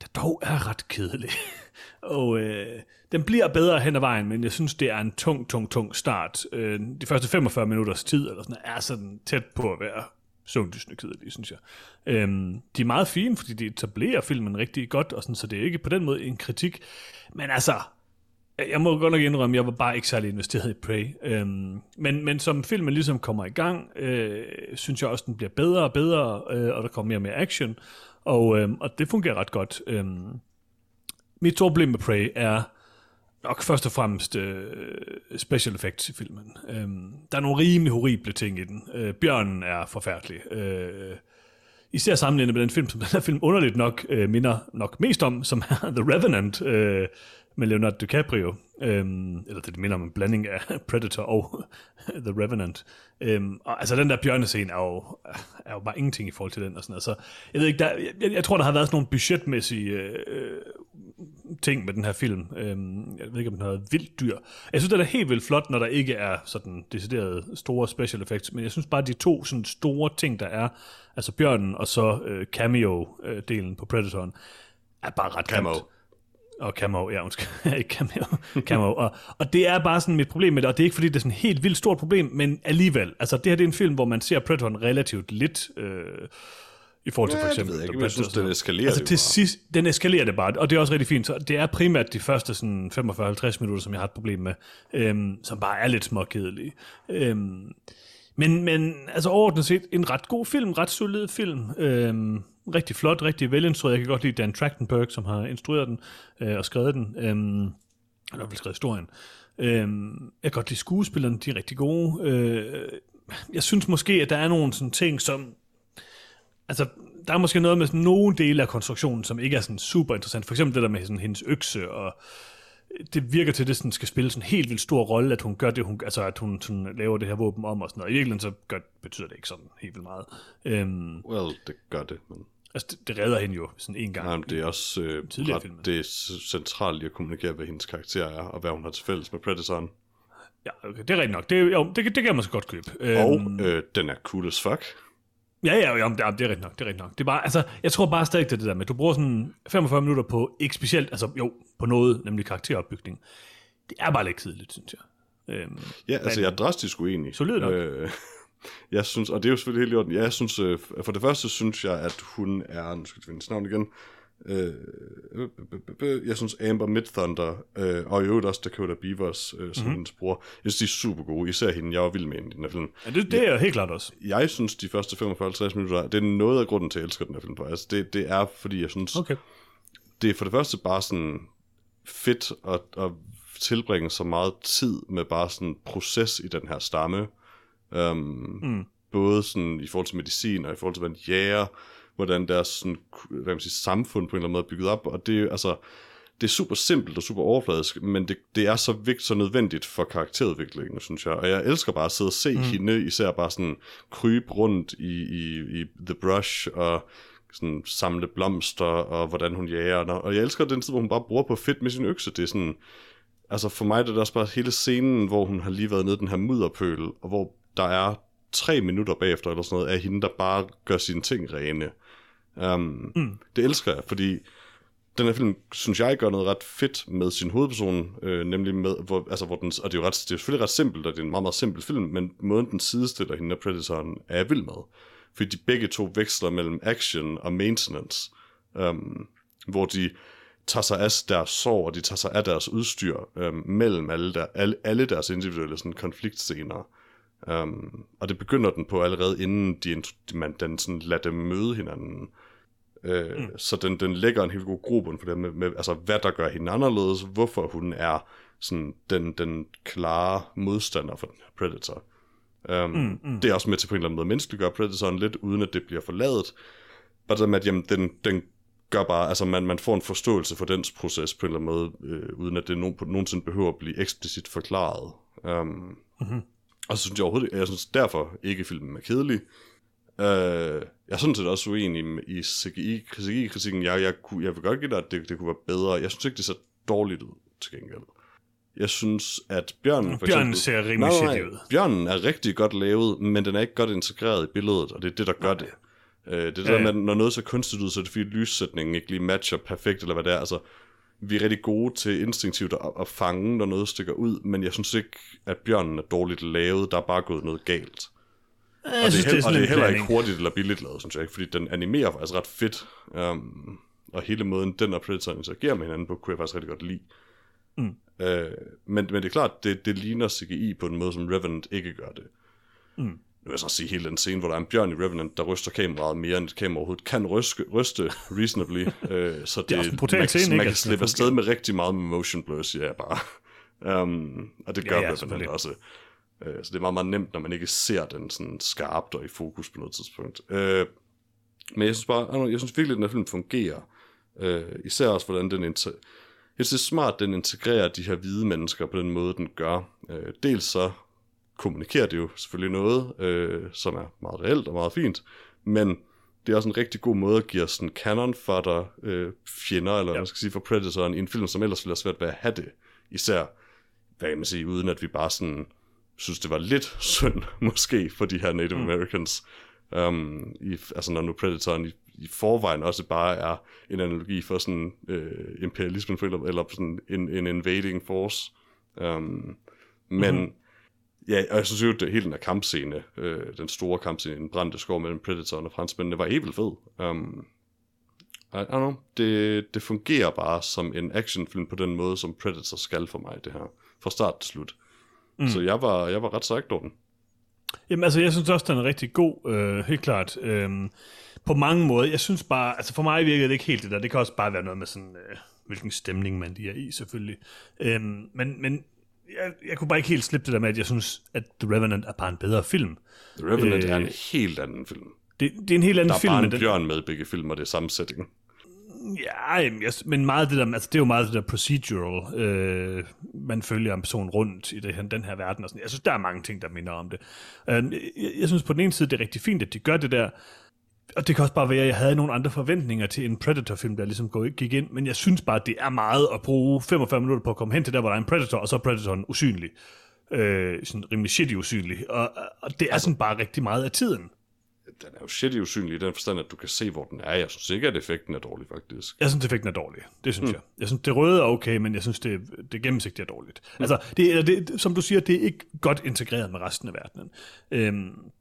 der dog er ret kedelig. og øh, den bliver bedre hen ad vejen, men jeg synes, det er en tung, tung, tung start. Øh, de første 45 minutters tid eller sådan, er sådan tæt på at være søvndysende kedelige, synes jeg. Øhm, de er meget fine, fordi de etablerer filmen rigtig godt, og sådan, så det er ikke på den måde en kritik. Men altså, jeg må godt nok indrømme, at jeg var bare ikke særlig investeret i Prey. Øhm, men, men som filmen ligesom kommer i gang, øh, synes jeg også, den bliver bedre og bedre, øh, og der kommer mere og mere action, og, øh, og det fungerer ret godt. Øhm, mit store problem med Prey er nok først og fremmest øh, special effects i filmen. Øhm, der er nogle rimelig horrible ting i den. Øh, bjørnen er forfærdelig. Øh, især sammenlignet med den film, som den her film underligt nok øh, minder nok mest om, som er The Revenant øh, med Leonardo DiCaprio. Øhm, eller det minder om en blanding af Predator og The Revenant. Øhm, og, altså den der bjørnescene er jo, er jo bare ingenting i forhold til den. Og sådan, altså, jeg, ved ikke, der, jeg, jeg tror, der har været sådan nogle budgetmæssige øh, ting med den her film. Øhm, jeg ved ikke, om den har vildt dyr. Jeg synes, det er helt vildt flot, når der ikke er sådan decideret store special effects, men jeg synes bare, de to sådan store ting, der er, altså bjørnen og så øh, cameo-delen på Predatoren, er bare ret Camo. grimt. Og camo, ja, undskyld, ikke cameo, camo. Og, og det er bare sådan mit problem med det, og det er ikke fordi, det er sådan et helt vildt stort problem, men alligevel, altså det her det er en film, hvor man ser Predatoren relativt lidt, øh, i forhold til Ja, for det eksempel... ved jeg ikke, men jeg synes, den eskalerer Altså det til bare. sidst, den eskalerer det bare, og det er også rigtig fint. Så det er primært de første sådan 45-50 minutter, som jeg har et problem med, øhm, som bare er lidt småkedelige. Øhm, men, men altså overordnet set, en ret god film, ret solid film. Øhm, rigtig flot, rigtig velinstrueret. Jeg kan godt lide Dan Trachtenberg, som har instrueret den øh, og skrevet den. Øhm, eller vel skrevet historien. Øhm, jeg kan godt lide skuespillerne, de er rigtig gode. Øh, jeg synes måske, at der er nogle sådan ting, som altså, der er måske noget med sådan nogle dele af konstruktionen, som ikke er sådan super interessant. For eksempel det der med sådan hendes økse, og det virker til, at det sådan skal spille sådan en helt vildt stor rolle, at hun gør det, hun, altså at hun sådan laver det her våben om og sådan noget. I virkeligheden så gør, betyder det ikke sådan helt vildt meget. Øhm, Well, det gør det, men... altså, det, det redder hende jo sådan en gang. Nej, men det er også øh, ret, det er centralt i at kommunikere, hvad hendes karakter er, og hvad hun har til fælles med Predatoren. Ja, okay, det er rigtigt nok. Det, jo, det, det kan jeg måske godt købe. Og Øhm, øh, den er cool as fuck. Ja, ja, ja, det er, det rigtigt nok, det er rigtigt nok. Det er bare, altså, jeg tror bare stadig, det er det der med, at du bruger sådan 45 minutter på, ikke specielt, altså jo, på noget, nemlig karakteropbygning. Det er bare lidt kedeligt, synes jeg. Øhm, Ja, altså jeg er drastisk uenig. Solid nok. Øh, jeg synes, og det er jo selvfølgelig helt i orden, jeg synes, øh, for det første synes jeg, at hun er, nu skal jeg finde navn igen, Øh, jeg synes Amber Midthunder, øh, og i øvrigt også Dakota Beavers, øh, som mm-hmm. hendes bror, jeg synes, de er super gode. Især hende, jeg var vild med hende i den her film. Ja, det, det er jeg helt klart også. Jeg synes, de første 45-50 minutter, det er noget af grunden til, at jeg elsker den her film. Altså, det, det er, fordi jeg synes, Okay. det er for det første bare sådan fedt at, at tilbringe så meget tid med bare sådan proces i den her stamme. Um, mm. Både sådan i forhold til medicin og i forhold til, hvad de jager, hvordan deres sådan, hvad man sige, samfund på en eller anden måde er bygget op. Og det er altså, det er super simpelt og super overfladisk, men det, det er så vigtigt, så nødvendigt for karakterudviklingen, synes jeg. Og jeg elsker bare at sidde og se mm. hende, især bare sådan krybe rundt i, i, i The Brush og sådan samle blomster, og hvordan hun jager. Og jeg elsker den tid, hvor hun bare bruger på fedt med sin økse. Det er sådan, altså for mig det er det også bare hele scenen, hvor hun har lige været nede i den her mudderpøl, og hvor der er tre minutter bagefter eller sådan noget, af hende, der bare gør sine ting rene. Um, mm. Det elsker jeg, fordi den her film, synes jeg, gør noget ret fedt med sin hovedperson, øh, nemlig med, hvor, altså, hvor den, og det er jo ret, det er selvfølgelig ret simpelt, og det er en meget, meget simpel film, men måden den sidestiller hende og Predatoren er jeg vild med. Fordi de begge to veksler mellem action og maintenance, um, hvor de tager sig af deres sorg, og de tager sig af deres udstyr um, mellem alle, der, alle, alle deres individuelle sådan, konfliktscener. Um, og det begynder den på allerede inden de, man, den sådan, lader dem møde hinanden. Øh, mm. Så den, den lægger en helt god grobund for det med, med, altså hvad der gør hende anderledes, hvorfor hun er sådan den, den klare modstander for den her Predator. Um, mm, mm. Det er også med til på en eller anden måde menneskeliggøre Predatoren lidt, uden at det bliver forladet. Bare det med, at jamen, den, den gør bare, altså man, man får en forståelse for dens proces på en eller anden måde, øh, uden at det nogen, nogensinde behøver at blive eksplicit forklaret. Um, mm-hmm. Og så synes jeg overhovedet, jeg synes derfor ikke filmen er kedelig. Uh, jeg er sådan set også uenig i CGI-kritikken. Jeg, jeg, jeg, jeg vil godt give dig, at det, det kunne være bedre. Jeg synes ikke, det ser dårligt ud til gengæld. Jeg synes, at bjørnen... For bjørnen eksempel, ser rimelig shitty ud. Bjørnen er rigtig godt lavet, men den er ikke godt integreret i billedet, og det er det, der gør det. Uh, det er det ja, der med, når noget ser kunstigt ud, så er det fordi lyssætningen ikke lige matcher perfekt, eller hvad det er. Altså, vi er rigtig gode til instinktivt at, at fange, når noget stikker ud, men jeg synes ikke, at bjørnen er dårligt lavet. Der er bare gået noget galt. Jeg og, synes, det er, det er og det er heller ikke hurtigt eller billigt lavet, synes jeg ikke, fordi den animerer faktisk ret fedt. Um, og hele måden, den og Predator interagerer med hinanden på, kunne jeg faktisk rigtig godt lide. Mm. Uh, men, men det er klart, det, det ligner CGI på en måde, som Revenant ikke gør det. Mm. Nu vil jeg så sige hele den scene, hvor der er en bjørn i Revenant, der ryster kameraet mere, end et kamera overhovedet kan ryste, ryste reasonably. uh, så det, det er også en man, scene, man ikke? kan Altså, slippe afsted med rigtig meget med motion blur, siger jeg bare. Um, og det gør Ja, ja, ja, Revenant også. Øh, så det er meget, meget nemt, når man ikke ser den sådan skarpt og i fokus på noget tidspunkt. Øh, men jeg synes bare, jeg synes virkelig, at den her film fungerer. Øh, især også, hvordan den inter- jeg synes, det er smart, at den integrerer de her hvide mennesker på den måde, den gør. Øh, dels så kommunikerer det jo selvfølgelig noget, øh, som er meget reelt og meget fint, men det er også en rigtig god måde at give sådan canon fodder øh, fjender, eller ja. man skal sige, for Predatoren i en film, som ellers ville have svært ved at have det. Især, hvad kan man sige, uden at vi bare sådan synes, det var lidt synd, måske, for de her Native mm. Americans. Um, i, altså når nu Predatoren i, i forvejen også bare er en analogi for sådan øh, imperialismen, eller, sådan en, en invading force. Um, men mm-hmm. ja, og jeg synes jo, at hele den her kampscene, øh, den store kampscene i den brændte skov mellem Predatoren og franskmændene, var helt vildt fed. Um, I, I don't know, det, det fungerer bare som en actionfilm på den måde, som Predator skal for mig, det her. Fra start til slut. Mm. Så jeg var, jeg var ret sagt over den. Jamen altså, jeg synes også, den er rigtig god, øh, helt klart. Øhm, på mange måder. Jeg synes bare, altså for mig virkede det ikke helt det der. Det kan også bare være noget med sådan, øh, hvilken stemning man lige er i, selvfølgelig. Øhm, men men jeg, jeg kunne bare ikke helt slippe det der med, at jeg synes, at The Revenant er bare en bedre film. The Revenant øh, er en Øh, helt anden film. Det, det er en helt anden Der er film. bare en den- bjørn med i begge film, og det er samme setting. Ja, jeg, men meget det der, altså det er jo meget det der procedural, øh, man følger en person rundt i det her, den her verden og sådan. Jeg synes, der er mange ting, der minder om det. Øh, jeg, jeg synes på den ene side, det er rigtig fint, at de gør det der, og det kan også bare være, at jeg havde nogle andre forventninger til en Predator-film, der ligesom gik ind, men jeg synes bare, at det er meget at bruge 45 minutter på at komme hen til der, hvor der er en Predator, og så er Predatoren usynlig. Øh, sådan rimelig shitty usynlig. Og, og det er sådan bare rigtig meget af tiden. Den er jo shitty usynlig i den forstand, at du kan se, hvor den er. Jeg synes ikke, at effekten er dårlig, faktisk. Jeg synes, effekten er dårlig. Det synes mm. jeg. Jeg synes, det røde er okay, men jeg synes, det, det gennemsigtige er dårligt. Mm. Altså, det, det, som du siger, det er ikke godt integreret med resten af verdenen. Øhm,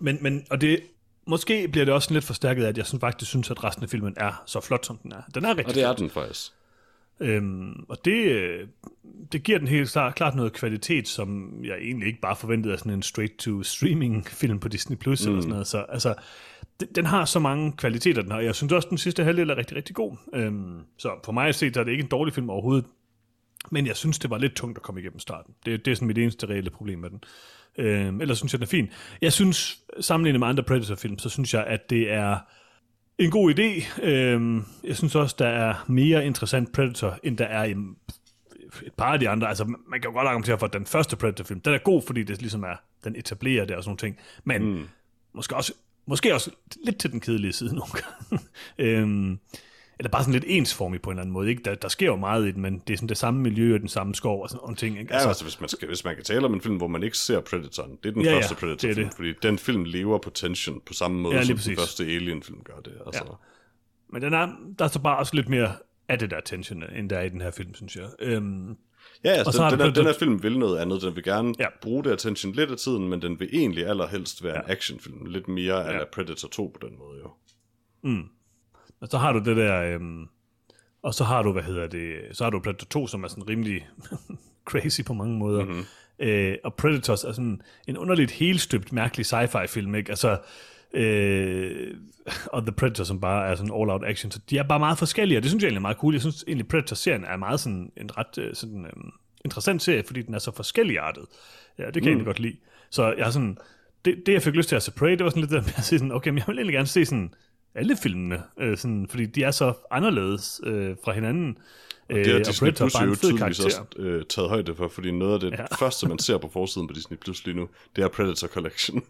men, men, og det, måske bliver det også lidt forstærket af, at jeg synes, faktisk synes, at resten af filmen er så flot, som den er. Den er rigtig Og det er den faktisk. Øhm, og det, øh, det giver den helt klart, klart noget kvalitet, som jeg egentlig ikke bare forventede af sådan en straight-to-streaming-film på Disney+, Plus mm. eller sådan noget. Så altså, den, den har så mange kvaliteter, den har. Jeg synes også, den sidste halvdel er rigtig, rigtig god. Øhm, så for mig at se, er det ikke en dårlig film overhovedet. Men jeg synes, det var lidt tungt at komme igennem starten. Det, det er sådan mit eneste reelle problem med den. Øhm, ellers synes jeg, den er fin. Jeg synes, sammenlignet med andre Predator-film, så synes jeg, at det er en god idé. Øhm, jeg synes også, der er mere interessant Predator, end der er i et par af de andre. Altså, man kan jo godt argumentere for, at den første Predator-film, den er god, fordi det ligesom er, den etablerer det og sådan nogle ting. Men mm. måske, også, måske også lidt til den kedelige side nogle gange. øhm, eller bare sådan lidt ensformig på en eller anden måde. Ikke? Der, der sker jo meget i den, men det er sådan det samme miljø og den samme skov og sådan nogle ting. Ikke? Ja, altså, altså hvis, man skal, hvis man kan tale om en film, hvor man ikke ser Predatoren, det er den Ja, ja, første det er Predator-film, det. fordi den film lever på tension på samme måde, Ja, ja, som præcis. den første Alien-film gør det. Altså. Ja. Men den er, der er så bare også lidt mere af det der tension, end der er i den her film, synes jeg. Øhm, Ja, altså, Og så den, den, det her, Predator- den her film vil noget andet. Den vil gerne Ja. ja. bruge det attention lidt af tiden, men den vil egentlig allerhelst være ja. en actionfilm. Lidt mere ja. Ja. af Predator 2 på den måde, jo. Og så har du det der, øhm, og så har du, hvad hedder det, så har du Predator 2, som er sådan rimelig crazy på mange måder. Mm-hmm. Øh, og Predators er sådan en underligt helstøbt, mærkelig sci-fi film, ikke? Altså, øh, og The Predator, som bare er sådan all-out action, så de er bare meget forskellige, og det synes jeg egentlig er meget cool. Jeg synes egentlig, Predator-serien er meget sådan en ret øh, sådan, øh, interessant serie, fordi den er så forskelligartet. Ja, det kan jeg egentlig godt lide. Så jeg har sådan, det, det jeg fik lyst til at se Prey, det var sådan lidt der med at sige sådan, okay, men jeg vil egentlig gerne se sådan alle filmene, øh, sådan, fordi de er så anderledes øh, fra hinanden. Øh, Det har Disney Predator er Plus jo tydeligvis også øh, taget højde for, fordi noget af det Ja. første, man ser på forsiden på Disney Plus lige nu, det er Predator Collection.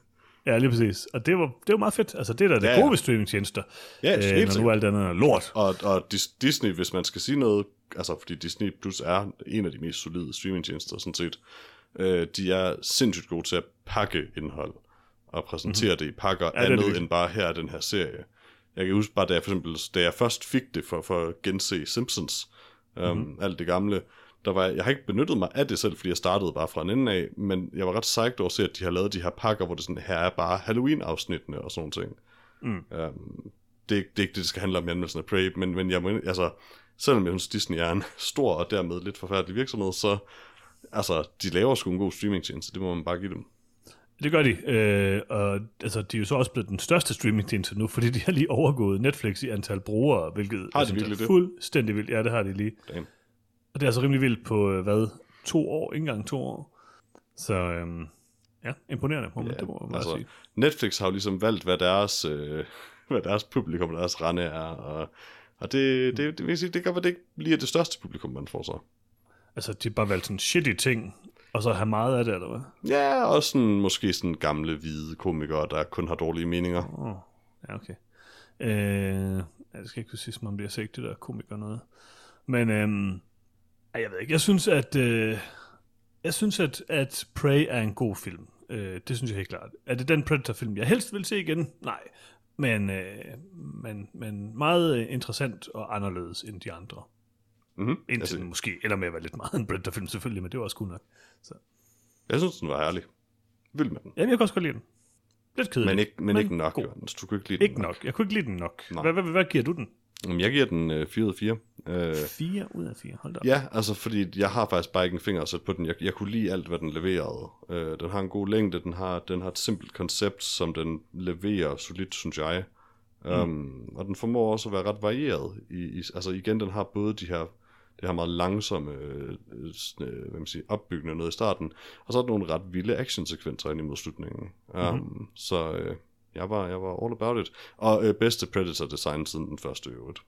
Ja, lige præcis. Og det var, det var meget fedt. Altså, det er da det Ja, ja, gode ved streamingtjenester. Ja, helt øh, når nu alt andet er lort. Og, og Dis- Disney, hvis man skal sige noget, altså fordi Disney Plus er en af de mest solide streamingtjenester, sådan set, øh, de er sindssygt gode til at pakke indhold og præsentere mm-hmm. det i pakker. Ja, det er det andet virkelig. end bare her er den her serie. Jeg kan huske bare, da jeg for eksempel, da jeg først fik det for, for at gense Simpsons, Mhm. mm-hmm. alt det gamle, der var, jeg har ikke benyttet mig af det selv, fordi jeg startede bare fra en ende af, men jeg var ret psyched over at se, at de har lavet de her pakker, hvor det sådan, her er bare Halloween-afsnittene og sådan ting. Mm. Um, det, er ikke- det er ikke det, det skal handle om i anmeldelsen af Prey, men, men jeg altså, selvom jeg synes, Disney er en stor og dermed lidt forfærdelig virksomhed, så altså, de laver sgu en god streamingtjeneste, det må man bare give dem. Det gør de. Øh, og altså, de er jo så også blevet den største streamingtjeneste nu, fordi de har lige overgået Netflix i antal brugere, hvilket Har de synes, virkelig er det? fuldstændig vildt. Ja, det har de lige. Damn. Og det er altså rimelig vildt på, øh, hvad, to år? Ikke engang to år. Så øhm, ja, imponerende på mig, det må man altså, sige. Netflix har jo ligesom valgt, hvad deres, øh, hvad deres publikum og deres rende er, og, og det, det, det, vil sige, det kan være, det ikke lige er det største publikum, man får så. Altså, de har bare valgt sådan shitty ting, og så have meget af det, eller hvad? Ja, og sådan, måske sådan gamle, hvide komikere, der kun har dårlige meninger. Oh, ja, okay. Øh, ja, det skal ikke kunne sige, om det er sagt, det der komiker noget. Men øhm, jeg ved ikke, jeg synes, at øh, jeg synes, at, at Prey er en god film. Øh, det synes jeg helt klart. Er det den Predator-film, jeg helst vil se igen? Nej. Men, øh, men, men meget interessant og anderledes end de andre. Mm-hmm. Indtil Altså, den måske ender med at være lidt meget en Predator-film selvfølgelig, men det var også cool nok. Så. jeg synes, den var ærlig. Vild med den. Jamen, jeg kan også godt lide den. Lidt kedelig. Men ikke, men, men ikke nok, god. Jørgens. Du kunne ikke lide den Ikke nok. Jeg kunne ikke lide den nok. Hvad, hvad, hvad giver du den? Jamen, jeg giver den øh, 4 ud af 4. Øh, 4 ud af 4. Hold da op. ja, altså fordi jeg har faktisk bare ikke en finger at sætte på den. Jeg, jeg kunne lide alt, hvad den leverede. Øh, den har en god længde, den har, den har et simpelt koncept, som den leverer solidt, synes jeg. Mm. Um, og den formår også at være ret varieret. I, i, altså igen, den har både de her det her meget langsomme øh, sådan, øh, hvad man siger, opbyggende noget i starten, og så er der nogle ret vilde actionsekvenser ind imod slutningen. Um, mm-hmm. Så øh, jeg, var, jeg var all about it. Og øh, bedste Predator-design siden den første i øvrigt.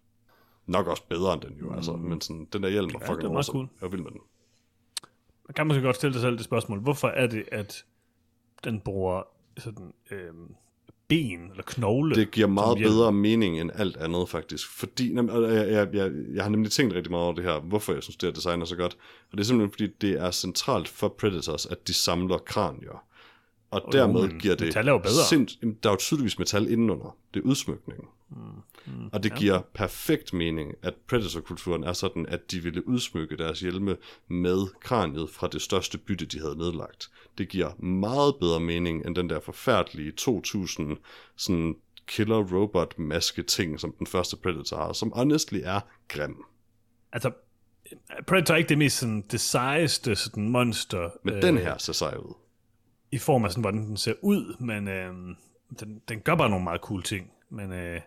Nok også bedre end den jo, mm. altså, men sådan, den der hjelm var det fucking awesome. cool. Jeg vild med den. Man kan måske godt stille sig selv det spørgsmål. Hvorfor er det, at den bruger sådan, øh, ben eller knogle? Det giver meget bedre mening end alt andet, faktisk. Fordi, jeg, jeg, jeg, jeg har nemlig tænkt rigtig meget over det her, hvorfor jeg synes, det her design er så godt. Og det er simpelthen, fordi det er centralt for Predators, at de samler kranier. Og Jo, dermed men giver det... metal er jo bedre. Sind, der er jo tydeligvis metal indenunder. Det er udsmykningen. Mm, Og det giver perfekt mening, at Predator-kulturen er sådan, at de ville udsmykke deres hjelme med kraniet fra det største bytte, de havde nedlagt. Det giver meget bedre mening, end den der forfærdelige 2000 sådan killer robot maske ting, som den første Predator har, som honestly er grim. Altså, Predator er ikke det mest sådan, det sejeste sådan, monster Men øh, den her ser sej ud. i form af sådan, hvordan den ser ud, men øh, den, den gør bare nogle meget cool ting. Men øh,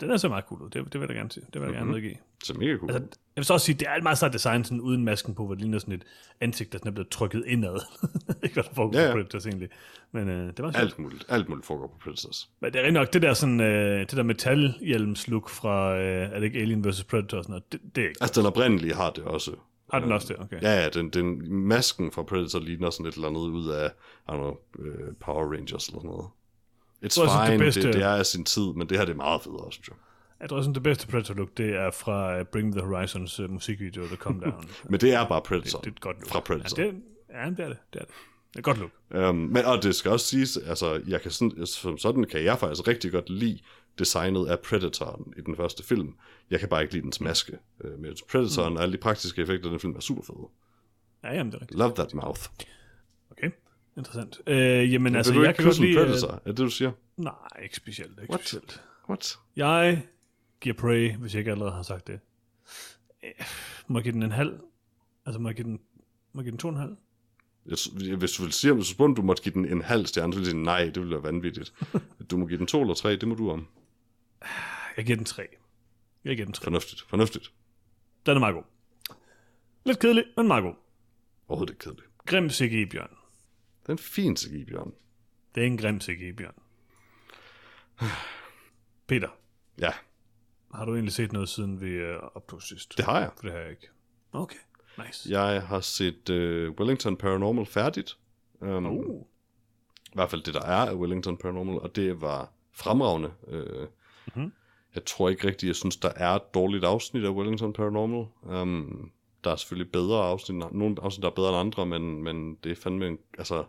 den er så meget cool ud, det, det vil jeg da gerne sige. Det vil jeg Mhm. mm-hmm. gerne medgive. Det ser mega cool. Altså, jeg vil så også sige, det er et meget sejt design, sådan uden masken på, hvor det ligner sådan et ansigt, der sådan er blevet trykket indad. ikke hvad der foregår Ja, ja, på Predators egentlig. Men øh, det var sjovt. alt muligt, alt muligt foregår på Predators. Men det er rigtig nok, det der, sådan, øh, det der metalhjelmslook fra, øh, er det ikke Alien vs. Predator og sådan noget, det, det er ikke. Altså, den oprindelige har det også. Har den også det? Okay. Ja, ja, den, den masken fra Predator ligner sådan et eller andet ud af, I don't know, uh, Power Rangers eller noget. It's Jeg tror, det fine, det, bedste- det, det er af sin tid, men det her det er meget federe, synes jeg. Jeg tror sådan, det bedste Predator-look, det er fra uh, Bring the Horizons uh, musikvideo, der kom down. Men det er bare Predator. det er et godt look. Fra Predator. Ja, det, ja, det er det. Det er det. Det er godt look. Um, men, og det skal også siges, altså, jeg kan sådan, som sådan kan jeg faktisk rigtig godt lide designet af Predatoren i den første film. Jeg kan bare ikke lide dens maske. Uh, men Predatoren mm. og alle de praktiske effekter i den film er super fede. Ja, jamen, det er rigtigt. Love that mouth. Okay, interessant. Øh, jamen, Altså, altså, Vil du jeg ikke kan godt lide... Predator? Er det, du siger? Øh, nej, ikke specielt. Ikke What? specielt. What? Jeg giver Prey, hvis jeg ikke allerede har sagt det. Øh, Må jeg give den en halv? Altså, må jeg give den, må jeg give den to og en halv? Jeg, hvis du vil sige, hvis du spurgte, du måtte give den en halv stjerne, så ville jeg sige, nej, det ville være vanvittigt. Du må give den to eller tre, det må du om. Jeg giver den tre. Jeg giver den tre. Fornuftigt, fornuftigt. Den er meget god. Lidt kedelig, men meget god. Overhovedet ikke kedeligt. Grim CGI-bjørn. Det er en fin CGI, Bjørn. Det er en grim CGI-bjørn. Peter, Ja, har du egentlig set noget, siden vi øh, optog sidst? det har jeg. For det har jeg ikke. Okay, nice. Jeg har set uh, Wellington Paranormal færdigt. Um, Uh, I hvert fald det, der er af Wellington Paranormal, og det var fremragende. Uh, Mhm. Jeg tror ikke rigtigt, jeg synes, der er et dårligt afsnit af Wellington Paranormal. Um, der er selvfølgelig bedre afsnit, nogle afsnit, der er bedre end andre, men, men det er fandme en, altså,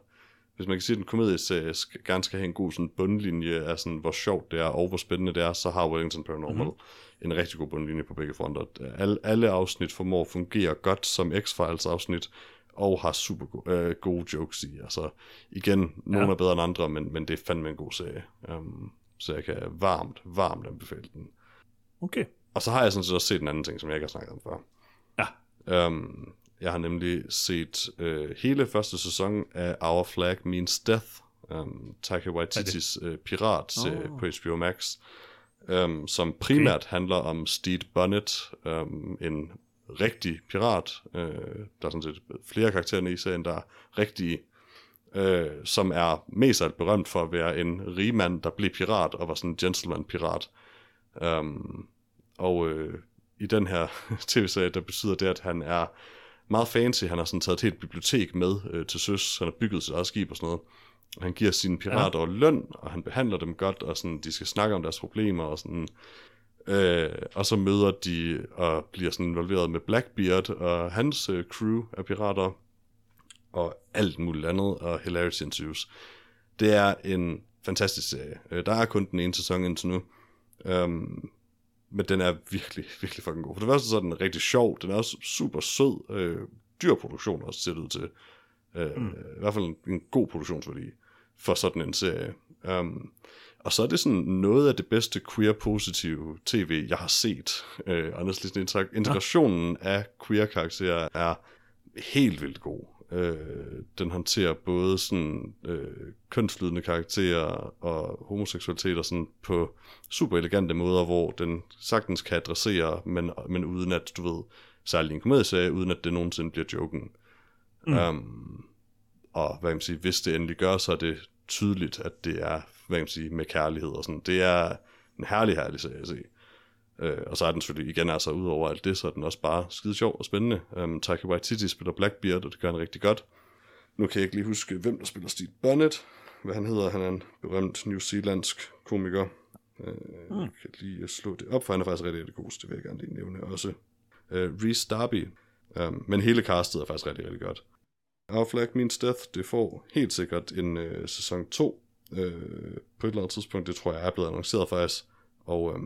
hvis man kan sige, at en komedieserie skal, gerne skal have en god sådan, bundlinje af, sådan, hvor sjovt det er, og hvor spændende det er, så har Wellington Paranormal mm-hmm. en rigtig god bundlinje på begge fronter. Alle, alle afsnit formår at fungere godt som X-Files afsnit, og har super go- øh, gode jokes i. Altså, igen, nogle Ja. er bedre end andre, men, men det er fandme en god serie. Um, så jeg kan varmt, varmt anbefale den. okay. Og så har jeg sådan set også set en anden ting, som jeg ikke har snakket om før. Ja. Um, jeg har nemlig set uh, hele første sæson af Our Flag Means Death, um, Taika Waititis uh, piratserie Nå. på HBO Max, um, som primært okay. handler om Steve Bonnet, um, en rigtig pirat. Uh, der er sådan set flere karakterer i serien, der er rigtige, uh, som er mest alt berømt for at være en rig mand, der blev pirat og var sådan en gentleman-pirat. Um, og øh, i den her tv-serie, der betyder det, at han er meget fancy. Han har sådan taget et helt bibliotek med øh, til søs. Han har bygget sit eget skib og sådan noget. Og han giver sine pirater ja. løn, og han behandler dem godt, og sådan, de skal snakke om deres problemer, og sådan... Øh, og så møder de og bliver sådan involveret med Blackbeard og hans øh, crew af pirater, og alt muligt andet, og hilarity ensues. Det er en fantastisk serie. Øh, der er kun den ene sæson indtil nu. Um, men den er virkelig, virkelig fucking god. For det første så er den rigtig sjov, den er også super sød, øh, dyr produktion også ser det ud til. Øh, mm. I hvert fald en, en god produktionsværdi for sådan en serie. Um, og så er det sådan noget af det bedste queer-positive tv, jeg har set. Øh, sådan inter- integrationen af queer-karakterer er helt vildt god. Øh, den håndterer både sådan øh, kønslydende karakterer og homoseksualitet og sådan på super elegante måder, hvor den sagtens kan adressere, men, men uden at, du ved, særligt i en komedieserie, uden at det nogensinde bliver joken. Mm. Um, og hvad kan man sige, hvis det endelig gør, så er det tydeligt, at det er, hvad kan man sige, med kærlighed og sådan. Det er en herlig, herlig serie at se. Øh, og så er den selvfølgelig igen altså ud over alt det, så er den også bare skide sjov og spændende. Um, Taika Waititi spiller Blackbeard, og det gør han rigtig godt. Nu kan jeg ikke lige huske, hvem der spiller Steve Bonnet. Hvad han hedder, han er en berømt New Zealandsk komiker. Øh, mm. Jeg kan lige slå det op, for han er faktisk rigtig, rigtig god, så det vil jeg gerne lige nævne også. Øh, Reese Darby. Um, men hele castet er faktisk rigtig, rigtig godt. Flag Means Death, det får helt sikkert en øh, sæson 2 øh, på et eller andet tidspunkt. Det tror jeg er blevet annonceret faktisk. Og øh,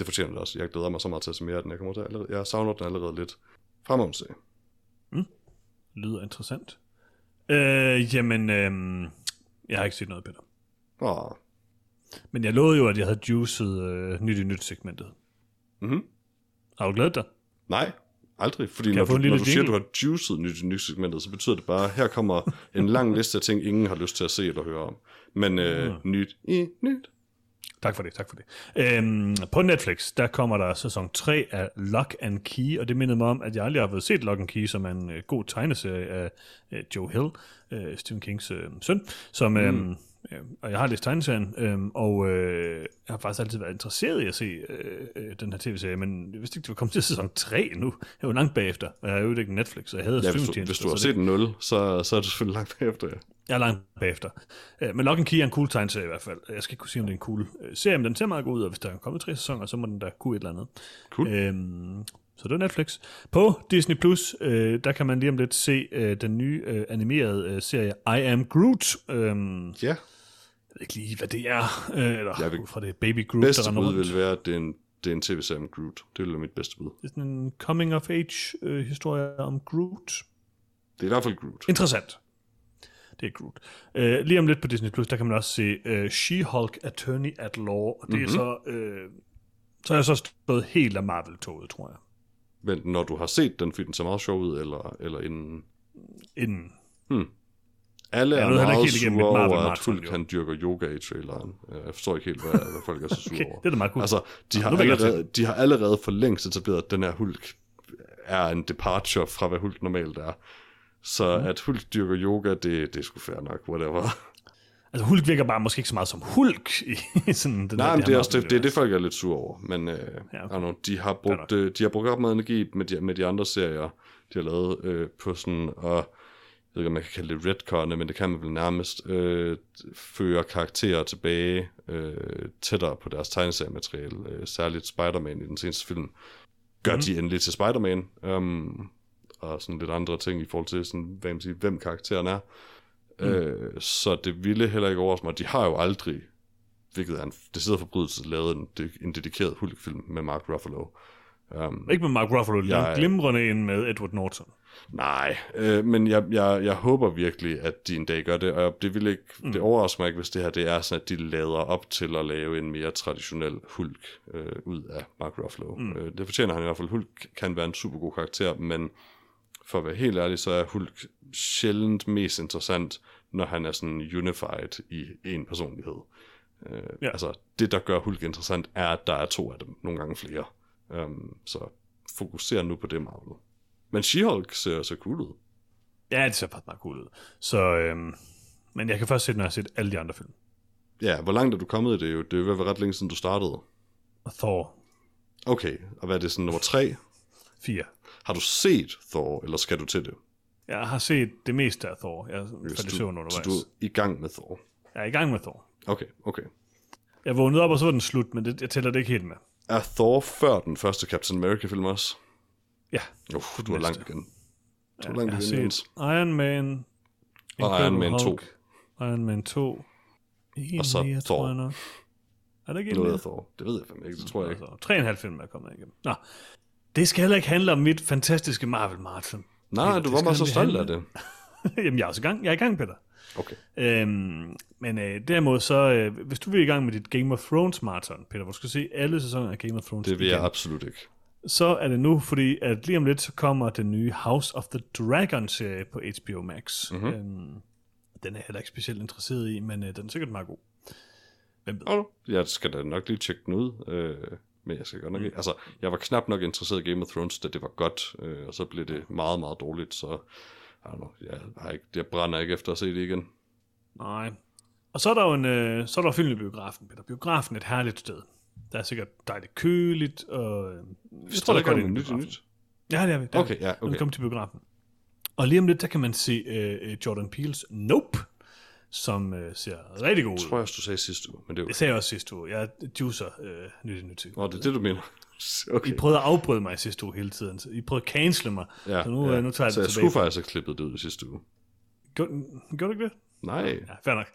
det fortjener det også. Jeg glæder mig så meget til at se mere af den. Jeg, kommer til allerede, jeg savner den allerede lidt. Fremom se. Lyder interessant. Øh, jamen, øh, jeg har ikke set noget, Peter. Åh. Men jeg lovede jo, at jeg havde juicet øh, nyt i nyt segmentet. Mhm. Har du glædet dig? Nej, aldrig. Fordi jeg når du, når du siger, at du har juicet nyt i nyt segmentet, så betyder det bare, at her kommer en lang liste af ting, ingen har lyst til at se eller høre om. Men øh, nyt i nyt. Tak for det, tak for det. Øhm, på Netflix, der kommer der sæson 3 af Lock and Key, og det mindede mig om, at jeg aldrig har fået set Lock and Key, som er en øh, god tegneserie af øh, Joe Hill, øh, Stephen Kings øh, søn, som, øh, øh, og jeg har læst tegneserien, øh, og øh, jeg har faktisk altid været interesseret i at se øh, øh, den her tv-serie, men jeg vidste ikke, det var kommet til sæson 3 nu. Jeg var langt bagefter, og jeg har jo ikke Netflix, så jeg havde Ja, hvis du, hvis du har set en 0, så, så er du selvfølgelig langt bagefter, ja. jeg er langt bagefter. Øh, Men Lock and Key er en cool tegneserie i hvert fald. Jeg skal ikke kunne sige, om det er en cool øh, serie, men den ser meget god ud, og hvis der er kommet tre sæsoner, så må den da kunne et eller andet. Cool. Øhm, så det er Netflix. På Disney Plus, øh, der kan man lige om lidt se øh, den nye øh, animerede øh, serie I Am Groot. Øhm, jeg Ja, ved ikke lige, hvad det er. Øh, eller Jeg vil- ud fra det er Baby Groot, bedste der render rundt. vil være, at det er en, det er en tv-serie om Groot. Det vil være mit bedste bud. Det er sådan en coming-of-age-historie om Groot. Det er i hvert fald Groot. Interessant. Det er Groot. Uh, lige om lidt på Disney Plus, der kan man også se uh, She-Hulk Attorney at Law, og det mm-hmm. er så... Uh, så er jeg så stået helt af Marvel-toget, tror jeg. Men når du har set den, fordi den ser meget sjov ud, eller, eller inden... Inden. Alle Jeg er heller meget sure over, at Hulk han dyrker yoga i traileren. Jeg forstår ikke helt, hvad, hvad folk er så sure Okay, over. det er da meget cool. Altså, de har, allerede, de har allerede for længst etableret, at den her Hulk er en departure fra, hvad Hulk normalt er. Så mm. at Hulk dyrker yoga, det, det er sgu fair nok, whatever. Altså, Hulk virker bare måske ikke så meget som Hulk i sådan den Nej, her, men det er, også det, det er det, folk er lidt sure over. Men øh, Ja, okay. know, de, har brugt, øh, de har brugt op meget energi med de, med de andre serier, de har lavet øh, på sådan, og jeg ved ikke, om man kan kalde det retconne, men det kan man vel nærmest, øh, føre karakterer tilbage øh, tættere på deres tegneseriemateriale, øh, særligt Spider-Man i den seneste film, gør mm. de endelig til Spider-Man, um, og sådan lidt andre ting i forhold til, sådan, hvad man siger, hvem karakteren er. Mm. Øh, så det ville heller ikke overraske mig. De har jo aldrig, hvilket er en decideret forbrydelse, lavet en, en dedikeret Hulk-film med Mark Ruffalo. Um, Ikke med Mark Ruffalo, Jeg- en glimrende en med Edward Norton. nej, øh, men jeg, jeg, jeg håber virkelig, at de en dag gør det, og det vil ikke, mm. det overrasker mig ikke, hvis det her det er sådan, at de lader op til at lave en mere traditionel Hulk øh, ud af Mark Ruffalo. Mm. Øh, det fortjener han i hvert fald. Hulk kan være en super god karakter, men for at være helt ærlig, så er Hulk sjældent mest interessant, når han er sådan unified i en personlighed. Øh, Ja. Altså, det der gør Hulk interessant, er, at der er to af dem, nogle gange flere. Um, så fokuser nu på det, Marvel. Men She-Hulk ser så cool ud. Ja, det ser faktisk meget cool ud. Så, øhm, men jeg kan først se, når jeg har set alle de andre film. Ja, hvor langt er du kommet i det? jo? Det er jo ret længe siden, du startede. Og Thor Okay, og hvad er det sådan nummer tre? 4. Har du set Thor, eller skal du til det? Jeg har set det meste af Thor. Jeg faldt i søvn undervejs. så du er i gang med Thor. Jeg er i gang med Thor. Okay, okay. Jeg vågnede op, og så var den slut, men det, jeg tæller det ikke helt med. Er Thor før den første Captain America-film også? Ja, Uh, du er langt igen. Du er jeg langt har igen, Jens. set Iron Man, Og Iron Man 2. Hulk, Iron Man 2, en Og så mere, Thor. tror jeg nok. Er der ikke Noget af Thor. Det ved jeg fandme ikke, det tror jeg ikke. Altså, tre og en halv film er kommet igennem. Nå, det skal heller ikke handle om mit fantastiske Marvel-marathon. Nej, det du var bare så stolt af det. Jamen, jeg er også i gang. Jeg er i gang, Peter. Okay. Øhm, men øh, derimod så, øh, hvis du vil i gang med dit Game of Thrones marathon, Peter, hvor du skal se alle sæsoner af Game of Thrones Det vil jeg igen, absolut ikke. så er det nu, fordi at lige om lidt, så kommer den nye House of the Dragon-serie på HBO Max. Mhm. Mm-hmm. Øhm, den er jeg heller ikke specielt interesseret i, men øh, den er sikkert meget god. Hvem ved? Jeg skal da nok lige tjekke den ud. Øh, men jeg skal godt nok ikke. Altså, jeg var knap nok interesseret i Game of Thrones, da det var godt. Øh, og så blev det meget, meget dårligt. Så I know, jeg, har ikke, jeg brænder ikke efter at se det igen. Nej. Og så er der jo en, øh, så er der film i biografen, Peter. Biografen er et herligt sted. Der er sikkert dejligt køligt, og... øh, Jeg tror, der i nyt nyt. Ja, det er vi. det er Okay, vi. ja, Når vi okay. kommer til biografen. Og lige om lidt, der kan man se øh, Jordan Peels Nope, som øh, ser rigtig god ud. tror jeg også, du sagde sidste uge, men det er jo... Det sagde jeg også sidste uge. Jeg juicer øh, nyt i nyt. Nå, det er det, du mener. Okay. I prøvede at afbryde mig i sidste uge hele tiden. I prøvede at cancele mig. Ja, så nu, ja. øh, nu tager jeg så det jeg tilbage. skulle faktisk have klippet det ud i sidste uge. Gjorde, gjorde du ikke det? Nej. Ja, fair nok.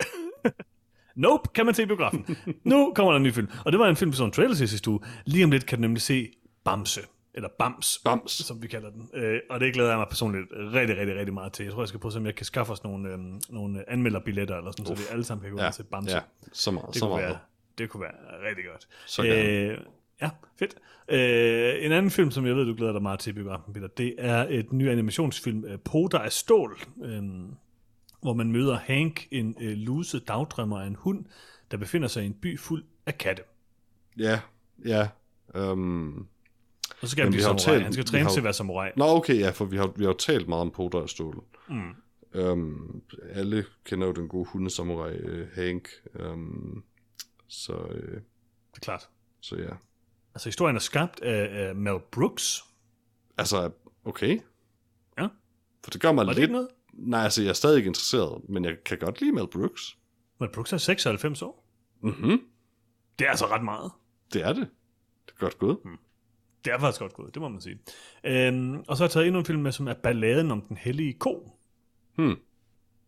nope, kan man se i biografen. nu kommer der en ny film. Og det var en film, som trailer til sidste uge. Lige om lidt kan du nemlig se Bamse. Eller Bams, Bams. som vi kalder den. Øh, og det glæder jeg mig personligt rigtig, rigtig, rigtig meget til. Jeg tror, jeg skal prøve, om jeg kan skaffe os nogle, øh, nogle anmelderbilletter, eller sådan, så vi alle sammen kan gå Ja, se Bamse. ja, så meget. Det så kunne, meget. være, det kunne være rigtig godt. Så øh, ja, fedt. Øh, en anden film, som jeg ved, du glæder dig meget til i biografen, Peter, det er et ny animationsfilm, øh, Poter af stål, øh, hvor man møder Hank, en øh, luse dagdrømmer af en hund, der befinder sig i en by fuld af katte. Ja, ja. Um... Og så skal han blive vi jo samurai. talt- Han skal træne har til at være samurai. Nå, okay, ja, for vi har, vi har jo talt meget om Poder og Stål. Mm. Um, alle kender jo den gode hundesamurai uh, Hank. Um, så, uh, Det er klart. så ja. Altså, historien er skabt af, af Mel Brooks. Altså, okay. Ja. For det gør mig Var det lidt... ikke noget? Nej, altså, jeg er stadig ikke interesseret, men jeg kan godt lide Mel Brooks. Mel Brooks er 96 år. Mhm, Det er altså ret meget. det er det. Det er godt gået. Det er faktisk godt gået, det må man sige. Øhm, og så har jeg taget endnu en film med, som er Balladen om den hellige ko. Hmm.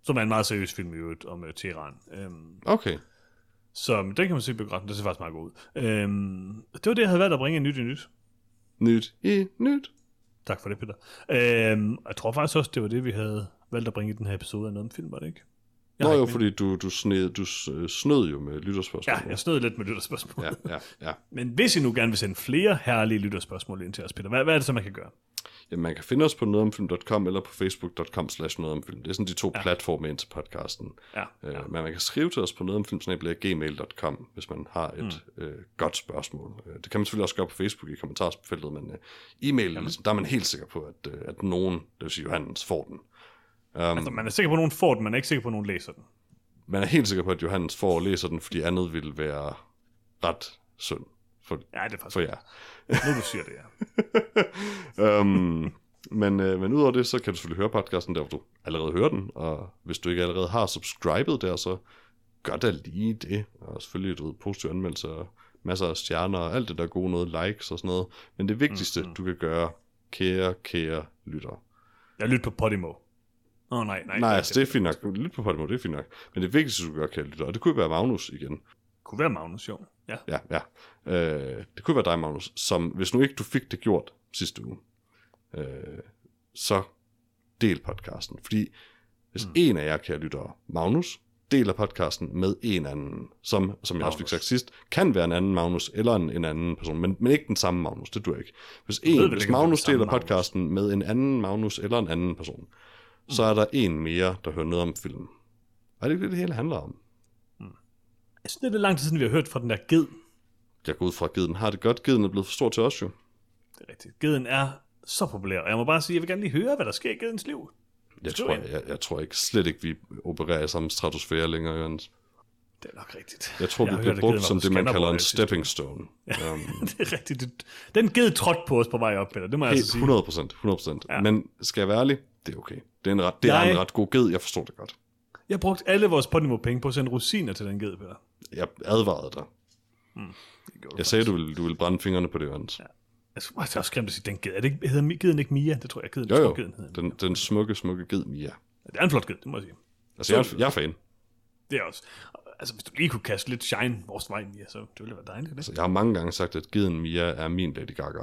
Som er en meget seriøs film i øvrigt om uh, Teheran. Øhm, Okay. så den kan man se i biografen, det ser faktisk meget godt ud. Øhm, det var det, jeg havde valgt at bringe nyt i nyt. Nyt i nyt. Tak for det, Peter. Øhm, jeg tror faktisk også, det var det, vi havde valgt at bringe i den her episode af noget om film, var det ikke? Jeg Nå jo, ikke fordi du, du, sned, du øh, snød jo med lytterspørgsmål. Ja, jeg snød lidt med lytterspørgsmål. ja, ja, ja. Men hvis I nu gerne vil sende flere herlige lytterspørgsmål ind til os, Peter, hvad, hvad er det så, man kan gøre? Jamen, man kan finde os på nogetomfilm.com eller på facebook.com slash nogetomfilm. Det er sådan de to ja. platforme ind til podcasten. Ja, Øh, ja. Men man kan skrive til os på nogetomfilm.gmail.com, hvis man har et mm. øh, godt spørgsmål. Øh, Det kan man selvfølgelig også gøre på Facebook i kommentarsfeltet, men øh, e-mail, ligesom, der er man helt sikker på, at, øh, at nogen, det vil sige Johannes, får den. Um, Altså, man er sikker på, at nogen får den, man er ikke sikker på, at nogen læser den. man er helt sikker på, at Johannes får og læser den, fordi andet ville være ret synd for, Ja, det er faktisk for jer. Nu du siger det, ja. um, men, øh, men udover det, så kan du selvfølgelig høre podcasten der, hvor du allerede hører den, og hvis du ikke allerede har subscribet der, så gør da lige det, og selvfølgelig du ved, positive anmeldelser, og masser af stjerner, og alt det der gode noget, likes og sådan noget, men det vigtigste, mm-hmm. du kan gøre, kære, kære lytter. Jeg lytter på Podimo. Åh, oh, nej, nej. Nej, altså det er fint nok, lyt på Podimo, det er fint nok, men det vigtigste, du kan gøre, kære lytter, og det kunne være Magnus igen, kunne være Magnus, jo. Ja. ja, ja. Øh, det kunne være dig, Magnus, som hvis nu ikke du fik det gjort sidste uge, øh, så del podcasten. Fordi hvis mm. en af jer, kære lyttere, Magnus, deler podcasten med en anden, som, som jeg også fik sagt sidst, kan være en anden Magnus, eller en, en anden person, men, men ikke den samme Magnus, det dur ikke. Hvis, ved en, vel hvis det Magnus deler Magnus. podcasten med en anden Magnus, eller en anden person, så er der en mere, der hører noget om filmen. Og det er det, det hele handler om. Jeg synes, det er lidt lang tid siden, vi har hørt fra den der ged. Jeg går ud fra, at Giden har det godt. Giden er blevet for stor til os jo. Det er rigtigt. Geden er så populær, og jeg må bare sige, jeg vil gerne lige høre, hvad der sker i gedens liv. Jeg tror, ind. jeg, jeg tror ikke slet ikke, vi opererer i samme stratosfære længere, Jørgens. Det er nok rigtigt. Jeg tror, Jeg vi bliver hørt, at brugt geden som det, man kalder en stepping stone. Um, det er rigtigt. Det- Den ged trådte på os på vej op, Peter. Det må jeg altså sige. 100 procent, 100 procent. Ja. Ja. Men skal jeg være ærlig, det er okay. Det er en ret, det er Jeg- en ret god ged, jeg forstår det godt. Jeg brugte alle vores Podimo-penge på at sende rosiner til den ged, Peter. Jeg advarede dig. Det gjorde Jeg sagde, du ville, du ville brænde fingrene på det, Jørgens. Ja. Jeg det er også skræmt at sige, den ged. Er det ikke, hedder geden ikke Mia? Det tror jeg, geden, Jo, jo. geden hedder. Den, den smukke, smukke ged, Mia. Det er en flot ged, det må jeg sige. Altså, jeg, er- jeg er fan. Det er også. Altså, hvis du lige kunne kaste lidt shine vores vej, Mia, så det ville være dejligt. Det. Altså, jeg har mange gange sagt, at geden Mia er min Lady Gaga.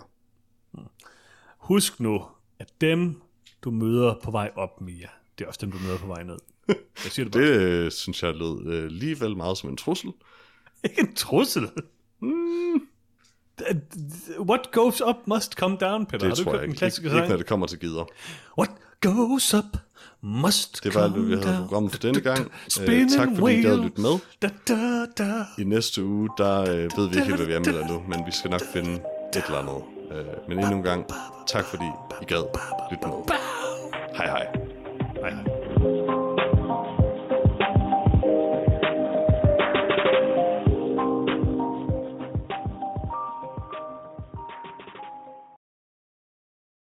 Husk nu, at dem, du møder på vej op, Mia, det er også dem, du møder på vej ned. Jeg siger det bare. Det øh, synes jeg lød øh, alligevel meget som en trussel. Ikke en trussel. Hmm. What goes up must come down, Peter. Det Har du tror hørt jeg ikke. Ikke, ikke, når det kommer til gider. What goes up must Det var alt, come vi havde down. programmet for denne gang. Øh, tak fordi I gad lytte med. Da, da, da. I næste uge, der øh, ved vi ikke helt, hvad vi anmelder nu, men vi skal nok finde et eller andet. Øh, men endnu en gang, tak fordi I gad lytte med. Hej hej. Hej, hej.